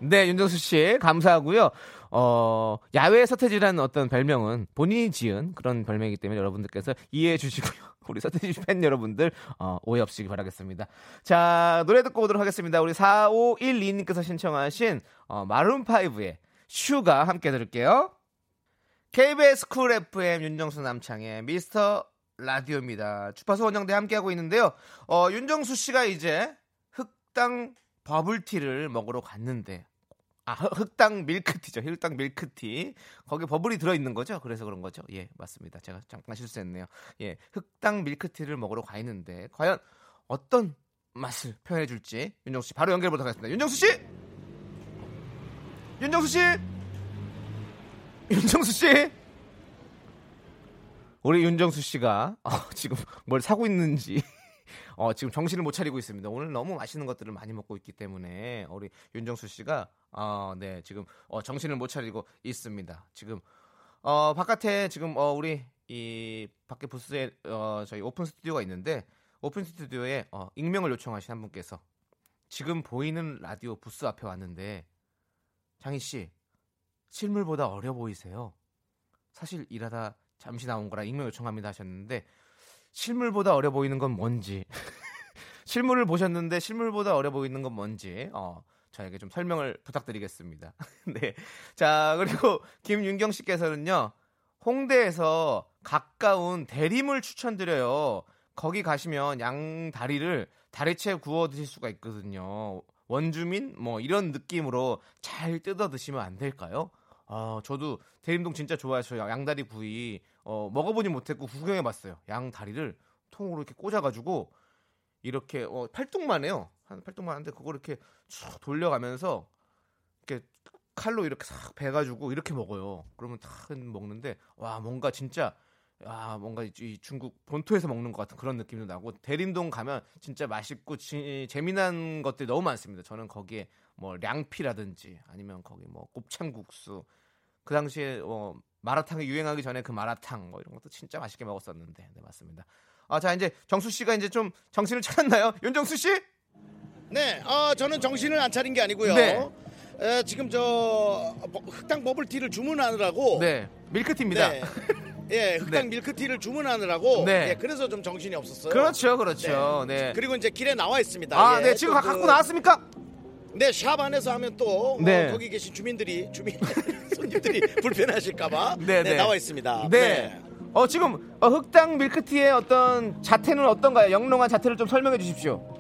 네, 윤정수 씨 감사하고요. 어, 야외 서태지라는 어떤 별명은 본인이 지은 그런 별명이기 때문에 여러분들께서 이해해 주시고요. 우리 서태지 팬 여러분들 어, 오해 없으시기 바라겠습니다. 자 노래 듣고 오도록 하겠습니다. 우리 4512님께서 신청하신 어, Maroon 5의 Sugar 함께 들을게요. KBS Cool FM 윤정수 남창희의 미스터 라디오입니다. 주파수 원정대 함께하고 있는데요. 어, 윤정수 씨가 이제 흑당 버블티를 먹으러 갔는데 아, 흑- 흑당 밀크티죠. 흑당 밀크티. 거기 버블이 들어있는 거죠. 그래서 그런 거죠. 예, 맞습니다. 제가 잠깐 실수했네요. 예, 흑당 밀크티를 먹으러 가 있는데 과연 어떤 맛을 표현해 줄지 윤정수 씨 바로 연결해 보도록 하겠습니다. 윤정수 씨, 윤정수 씨, 윤정수 씨. 우리 윤정수 씨가 어, 지금 뭘 사고 있는지 어, 지금 정신을 못 차리고 있습니다. 오늘 너무 맛있는 것들을 많이 먹고 있기 때문에 우리 윤정수 씨가 어, 네 지금 어, 정신을 못 차리고 있습니다. 지금 어, 바깥에 지금 어, 우리 이 밖에 부스에 어, 저희 오픈 스튜디오가 있는데 오픈 스튜디오에 어, 익명을 요청하신 한 분께서 지금 보이는 라디오 부스 앞에 왔는데 장희 씨 실물보다 어려 보이세요. 사실 일하다 잠시 나온 거라 익명 요청합니다 하셨는데 실물보다 어려 보이는 건 뭔지 실물을 보셨는데 실물보다 어려 보이는 건 뭔지 어, 저에게 좀 설명을 부탁드리겠습니다. 네. 자, 그리고 김윤경 씨께서는요. 홍대에서 가까운 대림을 추천드려요. 거기 가시면 양 다리를 다리채 구워 드실 수가 있거든요. 원주민 뭐 이런 느낌으로 잘 뜯어 드시면 안 될까요? 아, 저도 대림동 진짜 좋아해서 양다리 구이 어, 먹어보지 못했고 구경해 봤어요. 양 다리를 통으로 이렇게 꽂아가지고 이렇게 어, 팔뚝만 해요. 한 팔뚝만 하는데 그걸 이렇게 쭉 돌려가면서 이렇게 칼로 이렇게 싹 베가지고 이렇게 먹어요. 그러면 다 먹는데 와 뭔가 진짜 아 뭔가 이- 이 중국 본토에서 먹는 것 같은 그런 느낌도 나고 대림동 가면 진짜 맛있고 지- 재미난 것들이 너무 많습니다. 저는 거기에 뭐 량피라든지 아니면 거기 뭐 곱창국수 그 당시에 어, 마라탕이 유행하기 전에 그 마라탕 뭐 이런 것도 진짜 맛있게 먹었었는데 네 맞습니다. 아 자 이제 정수 씨가 이제 좀 정신을 차렸나요? 윤정수 씨? 네, 아, 저는 정신을 안 차린 게 아니고요. 네. 에, 지금 저 버- 흑당 버블티를 주문하느라고 네 밀크티입니다. 네. 예, 흑당 네. 밀크티를 주문하느라고 네. 예, 그래서 좀 정신이 없었어요. 그렇죠, 그렇죠. 네. 그리고 이제 길에 나와 있습니다. 아, 예, 네 지금 또 갖고 그- 나왔습니까? 네, 샵 안에서 하면 또 어, 네. 거기 계신 주민들이 주민 손님들이 불편하실까봐 네, 네, 네. 나와 있습니다. 네. 어 지금 어, 흑당 밀크티의 어떤 자태는 어떤가요? 영롱한 자태를 좀 설명해 주십시오.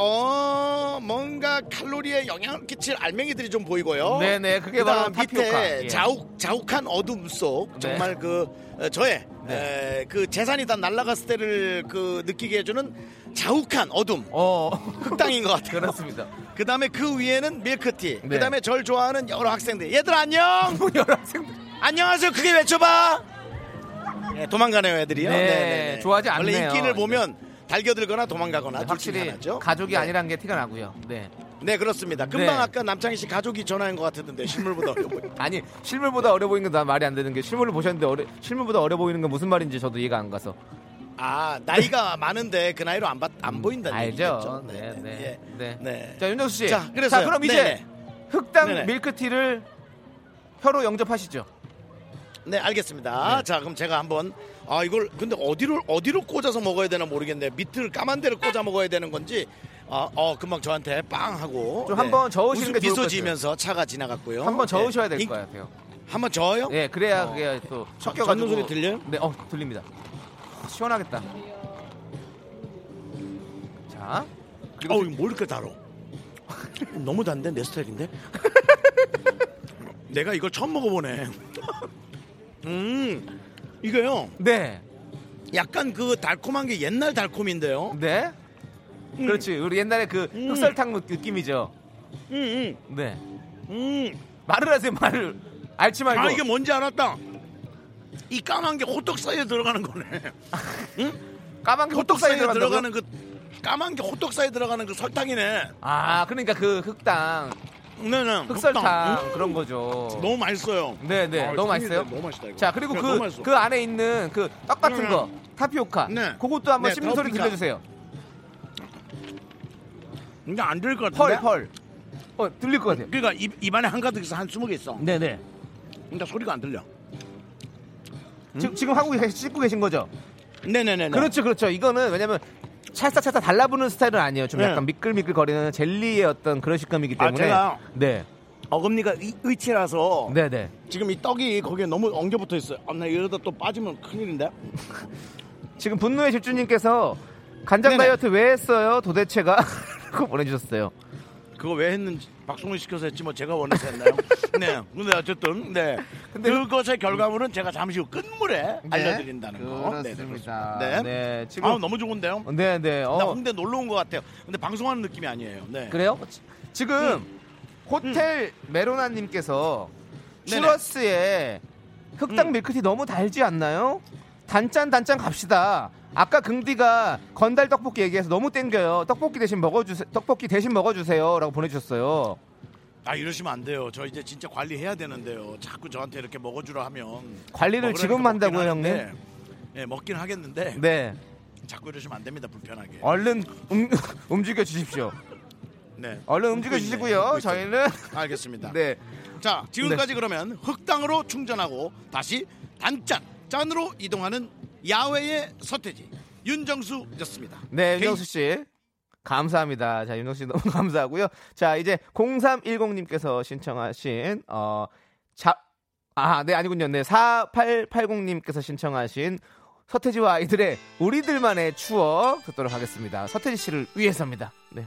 어 뭔가 칼로리에 영향을 끼칠 알맹이들이 좀 보이고요. 네네, 그게 그다음 바로. 밑에 예. 자욱 자욱한 어둠 속 네. 정말 그 어, 저의 네. 에, 그 재산이 다 날아갔을 때를 그 느끼게 해주는 자욱한 어둠 어 흑당인 것 같아요. 그렇습니다. 그 다음에 그 위에는 밀크티. 네. 그 다음에 절 좋아하는 여러 학생들. 얘들 안녕. 여러 학생들. 안녕하세요. 크게 외쳐봐. 네, 도망가네요, 애들이요. 네, 좋아하지 원래 않네요. 인기를 보면 달겨들거나 도망가거나 확실히. 가족이 네. 아니란 게 티가 나고요. 네. 네, 그렇습니다. 금방 네. 아까 남창희 씨 가족이 전화한 것 같았는데 실물보다 어려 보여. 아니 실물보다 어려 보이는 건난 말이 안 되는 게 실물을 보셨는데 어려, 실물보다 어려 보이는 건 무슨 말인지 저도 이해가 안 가서. 아, 나이가 많은데 그 나이로 안, 받, 안 보인다는 알죠. 얘기겠죠. 네, 네, 예. 네. 네. 자 윤정수 씨. 자, 그래서요. 그럼 이제 네네. 흑당 네네. 밀크티를 혀로 영접하시죠. 네, 알겠습니다. 자, 그럼 제가 한번 아 이걸 근데 어디로 어디로 꽂아서 먹어야 되나 모르겠네. 밑을 까만 데를 꽂아 먹어야 되는 건지. 아, 어, 금방 저한테 빵 하고 좀 한번 저으시는 웃음 게 좋을 것 미소 같아요. 지면서 차가 지나갔고요. 한번 저으셔야 될 이- 것 같아요. 한번 저어요? 예, 그래야 어. 그게 또 저- 섞여가지고. 젓는 소리 들려요? 네, 어 들립니다. 시원하겠다. 자, 그리고 어우, 뭘 이렇게 달어? 너무 단데 내 스타일인데? 내가 이걸 처음 먹어보네. 음, 이거요. 네, 약간 그 달콤한 게 옛날 달콤인데요. 네, 그렇지. 우리 옛날에 그 음. 흑설탕 느낌이죠. 음, 네, 음, 음. 말을 하세요, 말을. 알지 말고. 아 이게 뭔지 알았다. 이 까만 게 호떡 사이에 들어가는 거네. 까만 게 호떡 호떡 사이에? 들어가는 그 까만 게 호떡 사이에 들어가는 그 설탕이네. 아, 그러니까 그 흑당, 네네. 흑설탕. 음, 그런 거죠. 너무 맛있어요. 네, 네, 아, 너무 맛있어요. 너무 맛있다 이거. 자, 그리고 야, 그. 그 안에 있는 그 떡 같은 네. 거, 타피오카. 네. 그것도 한번 네, 씹는 소리. 들려주세요. 이게 안 들릴 것 펄, 같은데. 펄. 어, 들릴 것 같아요. 그러니까 입, 입안에 한가득 한 스무 개 있어. 네네. 근데 소리가 안 들려. 지금, 지금 하고 계시, 씹고 계신 거죠? 네네네. 그렇죠, 그렇죠. 이거는 왜냐면 찰싹찰싹 달라붙는 스타일은 아니에요. 좀 네. 약간 미끌미끌거리는 젤리의 어떤 그런 식감이기 아, 때문에. 제가 네, 어금니가 의- 의치라서 네, 네. 지금 이 떡이 거기에 너무 엉겨 붙어 있어요. 아, 나 이러다 또 빠지면 큰일인데. 지금 분노의 집주님께서 간장 네네. 다이어트 왜 했어요? 도대체가 라고 보내주셨어요. 그거 왜 했는지 박송을 시켜서 했지 뭐 제가 원해서 했나요? 네. 근데 어쨌든 네. 근데 그것의 결과물은 제가 잠시 후 끝물에 네. 알려드린다는 거. 네, 네, 그렇습니다. 네. 네, 지금 아 너무 좋은데요? 네, 네. 나 어, 홍대 놀러 온 것 같아요. 근데 방송하는 느낌이 아니에요. 네. 그래요? 지- 지금 호텔 메로나님께서 네네. 추러스에 흑당 음. 밀크티 너무 달지 않나요? 단짠 단짠 갑시다. 아까 긍디가 건달 떡볶이 얘기해서 너무 땡겨요. 떡볶이 대신 먹어주세요. 떡볶이 대신 먹어주세요라고 보내주셨어요. 아 이러시면 안 돼요. 저 이제 진짜 관리해야 되는데요. 자꾸 저한테 이렇게 먹어주라 하면 관리를 지금 한다고요, 형님? 하는데, 네, 먹긴 하겠는데 네, 자꾸 이러시면 안 됩니다. 불편하게. 얼른 움, 움직여 주십시오. 네. 얼른 움직여 주시고요. 저희는 알겠습니다. 네, 자 지금까지 그러면 흑당으로 충전하고 다시 단짠 짠으로 이동하는 야외의 서태지 윤정수였습니다. 네, 윤정수 씨. 감사합니다. 자, 윤정수 씨 너무 감사하고요. 자, 이제 0310님께서 신청하신, 어, 자, 아, 네, 아니군요. 네, 4880님께서 신청하신 서태지와 아이들의 우리들만의 추억 듣도록 하겠습니다. 서태지 씨를 위해서입니다. 네.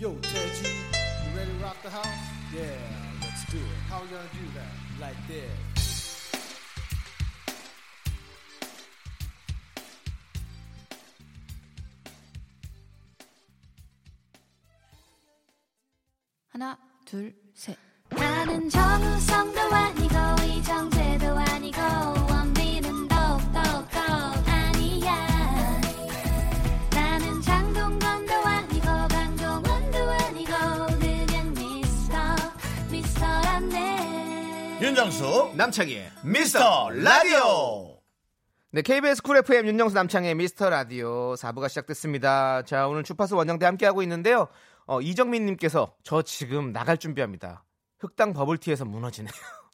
Yo, Teji, you ready to rock the house? Yeah, 하나, 둘, 셋. 나는 정우성도 아니고 이정재도 아니고 원빈은 더욱더 아니야 나는 장동건도 아니고 강동원도 아니고 그냥 미스터 미스터란데 윤정수 남창희의 미스터 라디오. 네, KBS Cool FM 윤정수 남창희의 미스터 라디오 4부가 시작됐습니다. 자, 오늘 주파수 원정대 함께하고 있는데요. 어, 이정민님께서 저 지금 나갈 준비합니다. 흑당 버블티에서 무너지네요.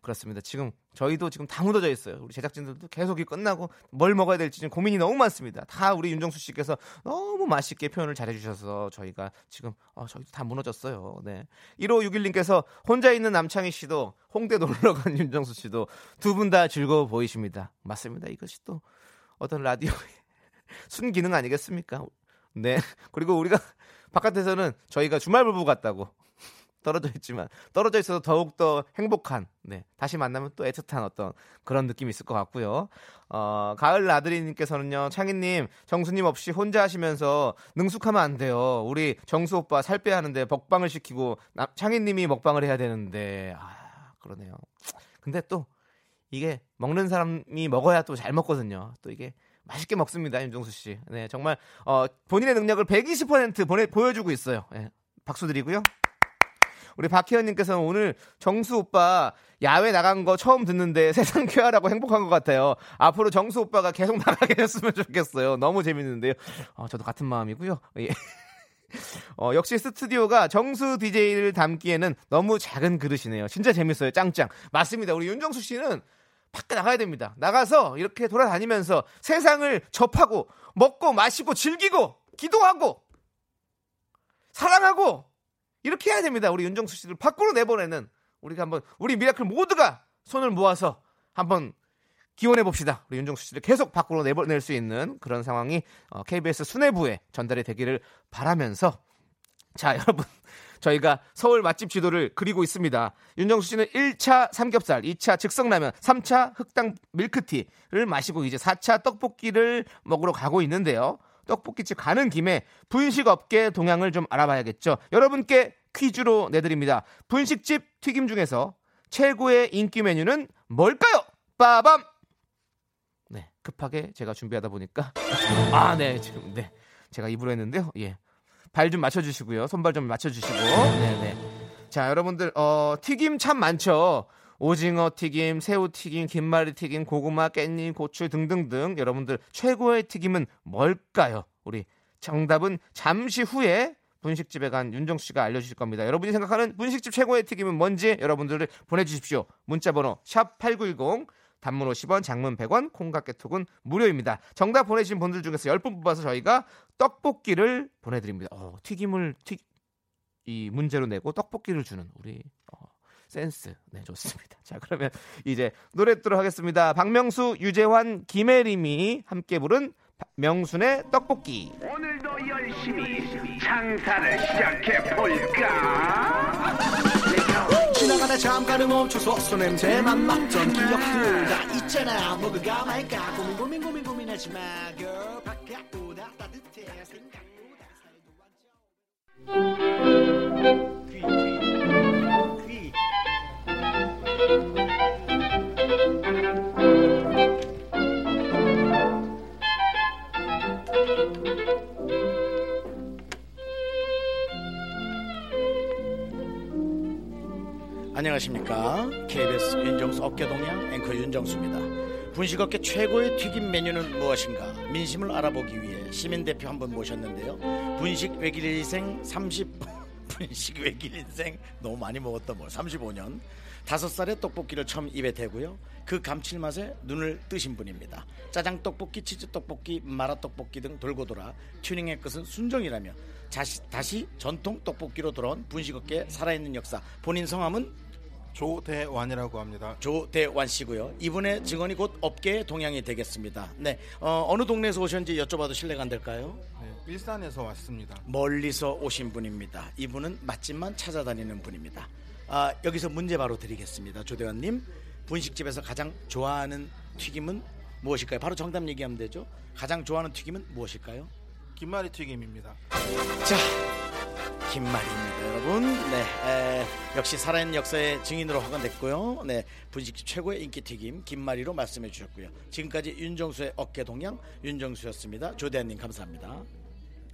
그렇습니다. 지금 저희도 지금 다 무너져 있어요. 우리 제작진들도 계속 이 끝나고 뭘 먹어야 될지 지금 고민이 너무 많습니다. 다 우리 윤정수 씨께서 너무 맛있게 표현을 잘해주셔서 저희가 지금 어, 저희도 다 무너졌어요. 네. 1561님께서 혼자 있는 남창희 씨도 홍대 놀러 간 윤정수 씨도 두 분 다 즐거워 보이십니다. 맞습니다. 이것이 또 어떤 라디오의 순기능 아니겠습니까? 네. 그리고 우리가 바깥에서는 저희가 주말 부부 같다고 떨어져 있지만 떨어져 있어서 더욱 더 행복한 네 다시 만나면 또 애틋한 어떤 그런 느낌이 있을 것 같고요. 어 가을 나들이님께서는요 창희님 정수님 없이 혼자 하시면서 능숙하면 안 돼요. 우리 정수 오빠 살 빼야 하는데 먹방을 시키고 나- 창희님이 먹방을 해야 되는데. 아 그러네요. 근데 또 이게 먹는 사람이 먹어야 또 잘 먹거든요. 또 이게 맛있게 먹습니다 윤종수 씨 네 정말 어 본인의 능력을 120% 보내, 보여주고 있어요 예, 박수 드리고요 우리 박혜연님께서는 오늘 정수 오빠 야외 나간 거 처음 듣는데 세상 쾌활하고 행복한 것 같아요. 앞으로 정수 오빠가 계속 나가게 됐으면 좋겠어요. 너무 재밌는데요. 어, 저도 같은 마음이고요. 예. 어, 역시 스튜디오가 정수 DJ를 담기에는 너무 작은 그릇이네요. 진짜 재밌어요. 짱짱. 맞습니다. 우리 윤정수 씨는 밖에 나가야 됩니다. 나가서 이렇게 돌아다니면서 세상을 접하고 먹고 마시고 즐기고 기도하고 사랑하고 이렇게 해야 됩니다. 우리 윤정수 씨를 밖으로 내보내는 우리가 한번 우리 미라클 모두가 손을 모아서 한번 기원해 봅시다. 우리 윤정수 씨를 계속 밖으로 내보낼 수 있는 그런 상황이 어, KBS 수뇌부에 전달이 되기를 바라면서 자 여러분 저희가 서울 맛집 지도를 그리고 있습니다. 윤정수 씨는 1차 삼겹살, 2차 즉석라면, 3차 흑당 밀크티를 마시고 이제 4차 떡볶이를 먹으러 가고 있는데요. 떡볶이집 가는 김에 분식 업계 동향을 좀 알아봐야겠죠. 여러분께 퀴즈로 내드립니다. 분식집 튀김 중에서 최고의 인기 메뉴는 뭘까요? 빠밤! 네, 급하게 제가 준비하다 보니까 아, 네, 지금 네. 제가 입으로 했는데요. 예. 발 좀 맞춰 주시고요. 손발 좀 맞춰 주시고. 네, 네. 자, 여러분들 어, 튀김 참 많죠. 오징어 튀김, 새우 튀김, 김말이 튀김, 고구마, 깻잎, 고추 등등등 여러분들 최고의 튀김은 뭘까요? 우리 정답은 잠시 후에 분식집에 간 윤정수 씨가 알려주실 겁니다. 여러분이 생각하는 분식집 최고의 튀김은 뭔지 여러분들을 보내주십시오. 문자번호 샵 #8910 단문 50원, 장문 100원, 콩깍개톡은 무료입니다. 정답 보내주신 분들 중에서 10분 뽑아서 저희가 떡볶이를 보내드립니다. 어, 튀김을 튀, 이 문제로 내고 떡볶이를 주는 우리 어, 센스. 네, 좋습니다. 자, 그러면 이제 노래 듣도록 하겠습니다. 박명수, 유재환, 김혜림이 함께 부른 바- 명순의 떡볶이. 오늘도 열심히 장사를 시작해 볼까? 지나가다 잠깐은 멈춰서 손냄새만 맡던 기억들 다 있잖아. 먹을까 말까? 고민 고민 고민 고민하지 마. Girl 바깥보다 따뜻해. 생각보다 살도 안녕하십니까. KBS 윤정수 어깨동양 앵커 윤정수입니다. 분식업계 최고의 튀김 메뉴는 무엇인가? 민심을 알아보기 위해 시민대표 한 분 모셨는데요. 분식 외길 인생 30, 분식 외길 인생 너무 많이 먹었다 뭐 35년. 다섯 살에 떡볶이를 처음 입에 대고요. 그 감칠맛에 눈을 뜨신 분입니다. 짜장 떡볶이, 치즈 떡볶이, 마라 떡볶이 등 돌고 돌아 튜닝의 끝은 순정이라며 다시, 다시 전통 떡볶이로 돌아온 분식업계 살아있는 역사. 본인 성함은 조대완이라고 합니다. 조대완 씨고요. 이분의 직원이 곧 업계의 동향이 되겠습니다. 네, 어, 느 동네에서 오셨는지 여쭤봐도 실례가 안 될까요? 네, 일산에서 왔습니다. 멀리서 오신 분입니다. 이분은 맛집만 찾아다니는 분입니다. 아, 여기서 문제 바로 드리겠습니다. 조대환님, 분식집에서 가장 좋아하는 튀김은 무엇일까요? 바로 정답 얘기하면 되죠. 가장 좋아하는 튀김은 무엇일까요? 김말이 튀김입니다. 자, 김말입니다, 여러분. 네, 에, 역시 살아있는 역사의 증인으로 확인됐고요. 네, 분식집 최고의 인기 튀김 김말이로 말씀해 주셨고요. 지금까지 윤정수의 어깨 동양 윤정수였습니다. 조대한님 감사합니다.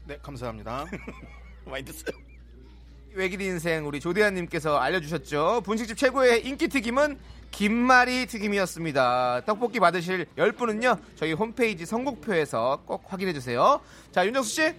네, 감사합니다. 많이 드세요. 외길 인생 우리 조대한님께서 알려주셨죠. 분식집 최고의 인기 튀김은 김말이 튀김이었습니다. 떡볶이 받으실 10분은요, 저희 홈페이지 선곡표에서 꼭 확인해 주세요. 자, 윤정수 씨.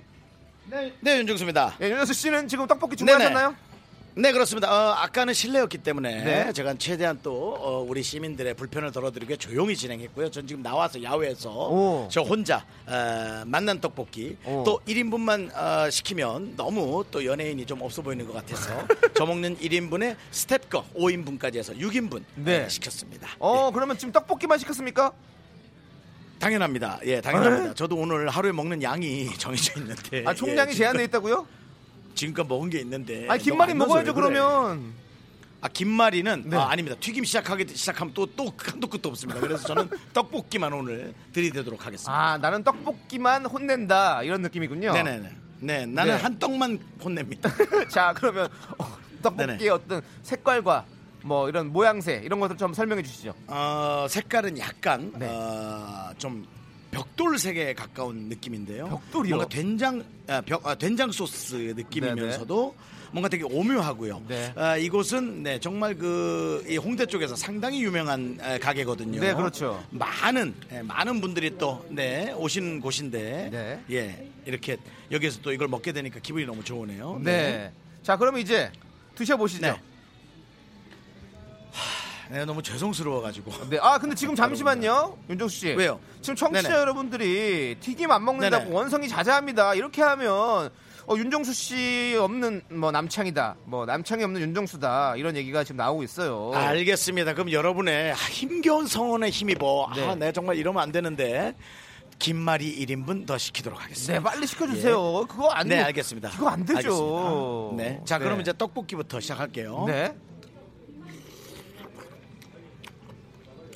네, 네 윤정수입니다. 네, 윤정수 씨는 지금 떡볶이 주문하셨나요? 네 그렇습니다. 어, 아까는 실내였기 때문에 네. 제가 최대한 또 어, 우리 시민들의 불편을 덜어드리기 위해 조용히 진행했고요. 전 지금 나와서 야외에서 오. 저 혼자 어, 맛난 떡볶이 오. 또 1인분만 어, 시키면 너무 또 연예인이 좀 없어 보이는 것 같아서 저 먹는 1인분에 스텝 거 5인분까지 해서 6인분 네. 시켰습니다. 어, 그러면 지금 떡볶이만 시켰습니까? 당연합니다. 예, 당연합니다. 저도 오늘 하루에 먹는 양이 정해져 있는데 아, 총량이 제한돼 있다고요? 지금껏 먹은 게 있는데 아니, 김말이 먹어야죠, 그래? 그러면. 아 김말이는 네. 아, 아닙니다. 튀김 시작하게 시작하면 또또 한도 끝도 없습니다. 그래서 저는 떡볶이만 오늘 들이대도록 하겠습니다. 아, 나는 떡볶이만 혼낸다. 이런 느낌이군요. 네네네. 네, 나는 네. 한 떡만 혼냅니다. 자, 그러면 어, 떡볶이의 네네. 어떤 색깔과 뭐 이런 모양새 이런 것들 좀 설명해 주시죠. 어, 색깔은 약간 네. 어, 좀 벽돌 색에 가까운 느낌인데요. 벽돌이요? 뭔가 된장 아, 벽, 아, 된장 소스 느낌이면서도 뭔가 되게 오묘하고요. 네. 아, 이곳은 네, 정말 그이 홍대 쪽에서 상당히 유명한 에, 가게거든요. 네, 그렇죠. 많은 예, 많은 분들이 또 네, 오시는 곳인데 네. 예 이렇게 여기서 또 이걸 먹게 되니까 기분이 너무 좋으네요. 네. 자, 그럼 이제 드셔 보시죠. 네. 네, 너무 죄송스러워가지고. 네. 아, 근데 지금 잠시만요. 윤정수 씨. 왜요? 지금 청취자 네네. 여러분들이 튀김 안 먹는다고 네네. 원성이 자자합니다. 이렇게 하면 어, 윤정수 씨 없는 뭐 남창이다. 뭐 남창이 없는 윤정수다. 이런 얘기가 지금 나오고 있어요. 알겠습니다. 그럼 여러분의 힘겨운 성원에 힘입어. 네. 아, 내가 정말 이러면 안 되는데. 김말이 1인분 더 시키도록 하겠습니다. 네, 빨리 시켜 주세요. 그거 안 네, 돼. 알겠습니다. 그거 안 되죠. 알겠습니다. 네. 자, 그럼 네. 이제 떡볶이부터 시작할게요. 네.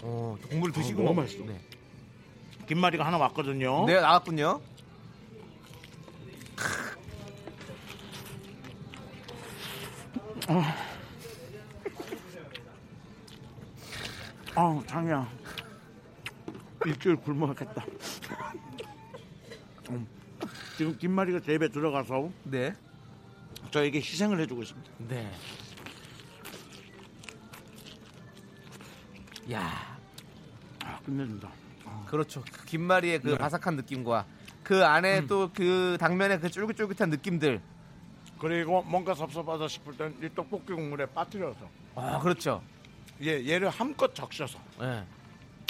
어, 국물 드시고 너무 먹- 맛있어. 네. 김말이가 하나 왔거든요. 네, 나왔군요. 아, 장이야. 일주일 굶어야겠다. 음. 지금 김말이가 제 입에 들어가서 네. 저에게 희생을 해주고 있습니다. 네. 야, 아, 끝내준다. 그렇죠. 그 김말이의 그 네. 바삭한 느낌과 그 안에 또그 당면의 그 쫄깃쫄깃한 느낌들. 그리고 뭔가 섭섭하다 싶을 땐이 떡볶이 국물에 빠뜨려서 아, 그렇죠. 예, 얘를 한껏 적셔서 예.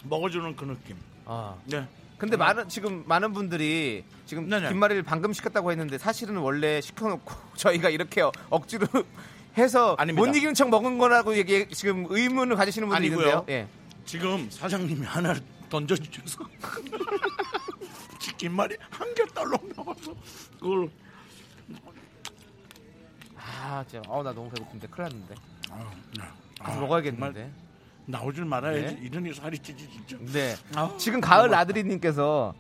먹어주는 그 느낌. 아. 네. 근데 많은 지금 많은 분들이 지금 네네. 김말이를 방금 시켰다고 했는데 사실은 원래 시켜놓고 저희가 이렇게 어- 억지로 해서 아닙니다. 못 이기는 척 먹은 거라고 얘기 지금 의문을 가지시는 분들이 아니고요. 있는데요. 예. 지금 사장님이 하나를 던져주셔서 김말이 한개 딸랑 나와서 그걸 아, 진짜. 어, 나 너무 배고픈데 큰일 났는데. 아, 네. 아, 먹어야겠는데. 나오질 말아야지 네. 이러니 살이 찌지 진짜. 네. 아, 지금 가을 나들이님께서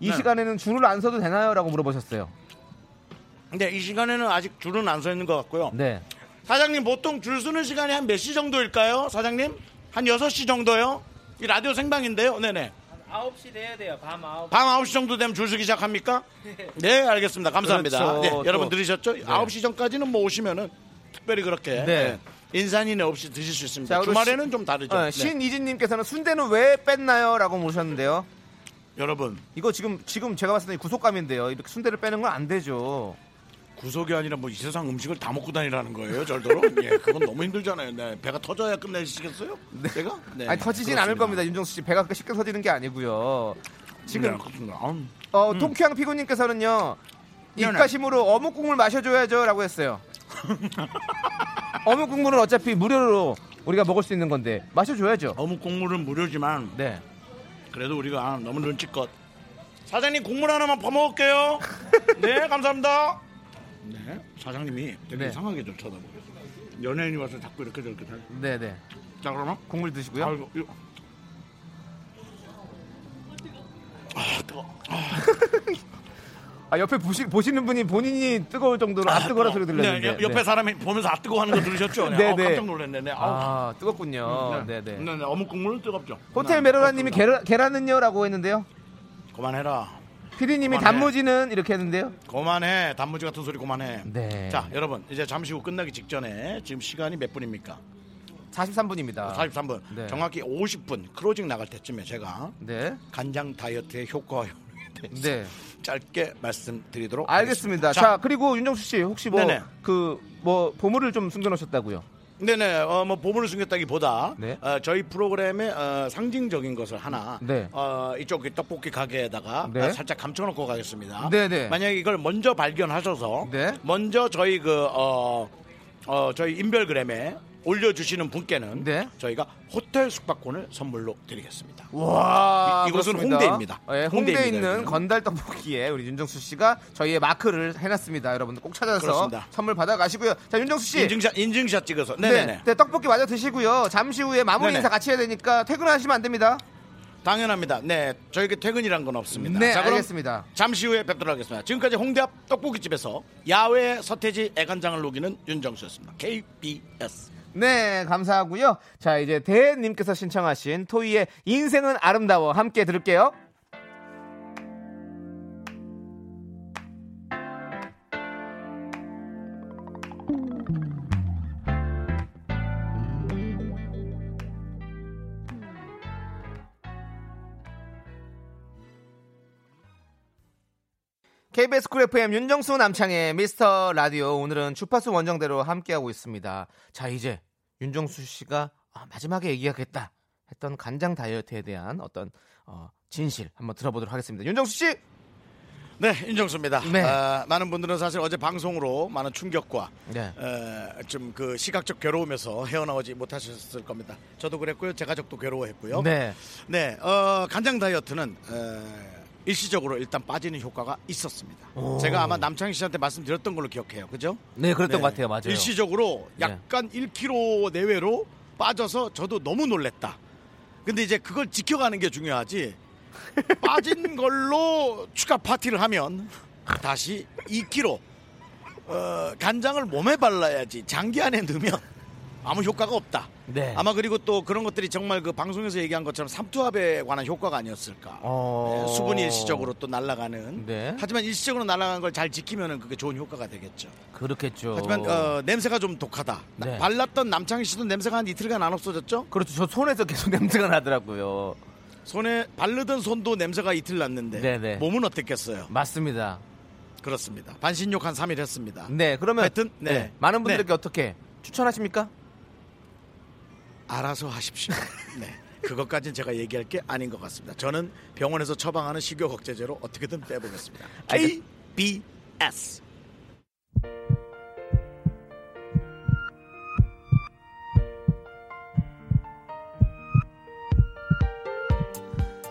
이 네. 시간에는 줄을 안 서도 되나요?라고 물어보셨어요. 근데 이 시간에는 아직 줄은 안 서 있는 것 같고요. 네. 사장님 보통 줄 서는 시간이 한 몇 시 정도일까요? 사장님? 한 6시 정도요? 이 라디오 생방인데요. 네네. 9시 돼야 돼요. 밤 9시. 밤 9시 정도 되면 줄 서기 시작합니까? 네, 알겠습니다. 감사합니다. 그렇죠. 네, 또- 여러분 들으셨죠? 네. 9시 전까지는 뭐 오시면은 특별히 그렇게 네. 네, 인산인해 없이 드실 수 있습니다. 자, 그리고 주말에는 시- 좀 다르죠. 어, 네. 신이진님께서는 순대는 왜 뺐나요?라고 물으셨는데요. 여러분 이거 지금 지금 제가 봤을 때 구속감인데요. 이렇게 순대를 빼는 건 안 되죠. 구속이 아니라 뭐 이 세상 음식을 다 먹고 다니라는 거예요, 절대로? 예, 그건 너무 힘들잖아요. 네, 배가 터져야 끝내시겠어요? 내가? 네, 아니 터지진 그렇습니다. 않을 겁니다. 윤정수 씨 배가 쉽게 터지는 게 아니고요. 지금 네. 어, 음. 통쾌한 피고님께서는요. 네네. 입가심으로 어묵 국물 마셔줘야죠라고 했어요. 어묵 국물은 어차피 무료로 우리가 먹을 수 있는 건데 마셔줘야죠. 어묵 국물은 무료지만 네. 그래도 우리가 너무 눈치껏 사장님 국물 하나만 퍼먹을게요. 네, 감사합니다. 네, 사장님이 되게 네. 이상하게 좀 쳐다보겠어요. 연예인이 와서 자꾸 이렇게 저렇게 다. 네네. 자, 그러면 국물 드시고요. 아이고, 이거. 아, 뜨거. 아 옆에 보시, 보시는 분이 본인이 뜨거울 정도로 아, 뜨거라 소리 들렸는데. 네, 옆에 사람이 보면서 아 뜨거 하는 거 들으셨죠? 네, 네, 아, 네. 깜짝 놀랐네. 네. 아우. 아 뜨겁군요. 네. 네네. 네, 네, 어묵 국물은 뜨겁죠. 호텔 네, 메로라님이. 계란, 계란은요라고 했는데요. 그만해라. 피디님이 그만해. 단무지는 이렇게 했는데요. 그만해. 단무지 같은 소리 그만해. 네. 자, 여러분 이제 잠시 후 끝나기 직전에 지금 시간이 몇 분입니까? 43분입니다. 43분. 네. 정확히 50분 closing 나갈 때쯤에 제가 네. 간장 다이어트의 효과와 네. 짧게 말씀드리도록 알겠습니다. 자, 자, 그리고 윤정수 씨 혹시 뭐 네네. 그뭐 보물을 좀 숨겨놓으셨다고요? 네네, 어, 뭐 보물을 숨겼다기보다 네. 어, 저희 프로그램의 어, 상징적인 것을 하나 네. 어, 이쪽 그 떡볶이 가게에다가 네. 어, 살짝 감춰놓고 가겠습니다. 네네. 만약에 이걸 먼저 발견하셔서 네. 먼저 저희 그 어, 어, 저희 인별그램에 올려주시는 분께는 네. 저희가 호텔 숙박권을 선물로 드리겠습니다. 와, 이- 그렇습니다. 홍대입니다. 네, 홍대에 홍대입니다, 있는 여기는. 건달 떡볶이에 우리 윤정수 씨가 저희의 마크를 해놨습니다. 여러분들 꼭 찾아서 그렇습니다. 선물 받아가시고요. 자, 윤정수 씨. 인증샷 인증샷 찍어서 네, 네네 네. 네, 떡볶이 마저 드시고요. 잠시 후에 마무리 네네. 인사 같이 해야 되니까 퇴근하시면 안 됩니다. 당연합니다. 네, 저에게 퇴근이란 건 없습니다. 네, 자, 그럼 알겠습니다. 잠시 후에 뵙도록 하겠습니다. 지금까지 홍대 앞 떡볶이집에서 야외 서태지 애간장을 녹이는 윤정수였습니다. KBS. 네, 감사하고요. 자, 이제 대님께서 신청하신 토이의 인생은 아름다워 함께 들을게요. KBS 쿨 FM 윤정수 남창희의 미스터 라디오 오늘은 주파수 원정대로 함께하고 있습니다. 자 이제 윤정수 씨가 아, 마지막에 얘기하겠다 했던 간장 다이어트에 대한 어떤 어, 진실 한번 들어보도록 하겠습니다. 윤정수 씨. 네, 윤정수입니다. 네. 아, 많은 분들은 사실 어제 방송으로 많은 충격과 네. 좀그 시각적 괴로움에서 헤어나오지 못하셨을 겁니다. 저도 그랬고요, 제 가족도 괴로워했고요. 네. 네, 어, 간장 다이어트는 에, 일시적으로 일단 빠지는 효과가 있었습니다. 오. 제가 아마 남창희 씨한테 말씀드렸던 걸로 기억해요. 그죠? 네, 그랬던 것 같아요. 맞아요. 일시적으로 네. 약간 1kg 내외로 빠져서 저도 너무 놀랬다. 근데 이제 그걸 지켜가는 게 중요하지. 빠진 걸로 추가 파티를 하면 다시 2kg 어, 간장을 몸에 발라야지 장기 안에 넣으면 아무 효과가 없다. 네. 아마 그리고 또 그런 것들이 정말 그 방송에서 얘기한 것처럼 삼투압에 관한 효과가 아니었을까. 어. 네, 수분이 일시적으로 또 날아가는. 네. 하지만 일시적으로 날아가는 걸잘 지키면 그게 좋은 효과가 되겠죠. 그렇겠죠. 하지만 어, 냄새가 좀 독하다. 네. 발랐던 남창희 씨도 냄새가 한 이틀간 안 없어졌죠? 그렇죠. 저 손에서 계속 냄새가 나더라고요. 손에 바르던 손도 냄새가 이틀 났는데 네네. 몸은 어땠겠어요? 맞습니다. 그렇습니다. 반신욕 한 3일 했습니다. 네, 그러면 하여튼 네. 네, 많은 분들에게 어떻게 추천하십니까? 알아서 하십시오. 네. 그것까지는 제가 얘기할 게 아닌 것 같습니다. 저는 병원에서 처방하는 식욕 억제제로 어떻게든 빼보겠습니다. KBS.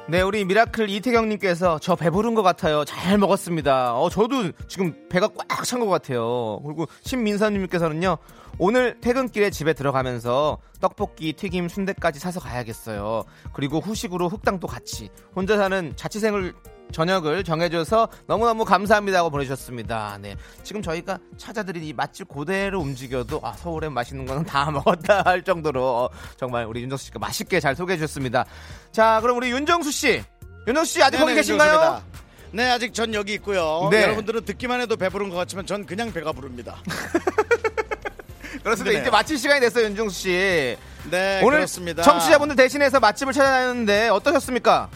네, 우리 미라클 이태경님께서 저 배부른 것 같아요. 잘 먹었습니다. 어, 저도 지금 배가 꽉 찬 것 같아요. 그리고 신민서님께서는요, 오늘 퇴근길에 집에 들어가면서 떡볶이, 튀김, 순대까지 사서 가야겠어요. 그리고 후식으로 흑당도 같이. 혼자 사는 자취생을 저녁을 정해줘서 너무너무 감사합니다고 보내주셨습니다. 네. 지금 저희가 찾아드린 이 맛집 고대로 움직여도 아, 서울에 맛있는 거는 다 먹었다 할 정도로 어, 정말 우리 윤정수 씨가 맛있게 잘 소개해 주셨습니다. 자, 그럼 우리 윤정수 씨. 윤정수 씨 아직 거기 네네, 계신가요? 윤정수입니다. 네, 아직 전 여기 있고요. 네. 여러분들은 듣기만 해도 배부른 것 같지만 전 그냥 배가 부릅니다. 그렇습니다. 네. 이제 마칠 시간이 됐어요, 윤정수 씨. 네, 오늘 그렇습니다. 청취자분들 대신해서 맛집을 찾아다녔는데 어떠셨습니까?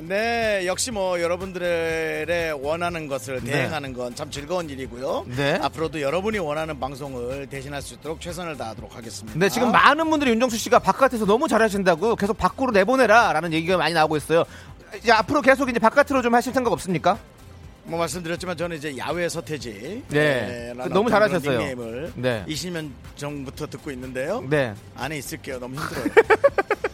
네, 역시 뭐 여러분들의 원하는 것을 네. 대행하는 건 참 즐거운 일이고요. 네. 앞으로도 여러분이 원하는 방송을 대신할 수 있도록 최선을 다하도록 하겠습니다. 네, 지금 많은 분들이 윤정수 씨가 바깥에서 너무 잘하신다고 계속 밖으로 내보내라라는 얘기가 많이 나오고 있어요. 이제 앞으로 계속 이제 바깥으로 좀 하실 생각 없습니까? 뭐 말씀드렸지만 저는 이제 야외 서태지. 네. 라는 너무 어떤 잘하셨어요. 닉네임을 네. 20년 전부터 듣고 있는데요. 네. 안에 있을게요. 너무 힘들어요.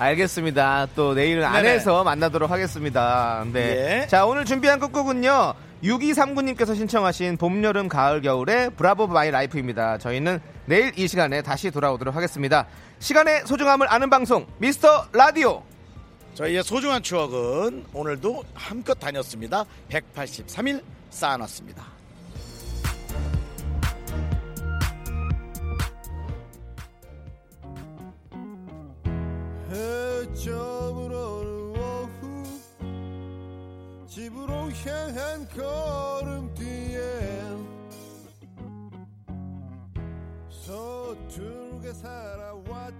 알겠습니다. 또 내일은 네네. 안에서 만나도록 하겠습니다. 네. 예. 자, 오늘 준비한 끝곡은요. 6239님께서 신청하신 봄, 여름, 가을, 겨울의 Bravo My Life입니다. 저희는 내일 이 시간에 다시 돌아오도록 하겠습니다. 시간의 소중함을 아는 방송, 미스터 라디오. 저희의 소중한 추억은 오늘도 힘껏 달렸습니다. 183일 쌓아놨습니다. 해점으로는 오후 집으로 향한 걸음 뒤에 서툴게 살아왔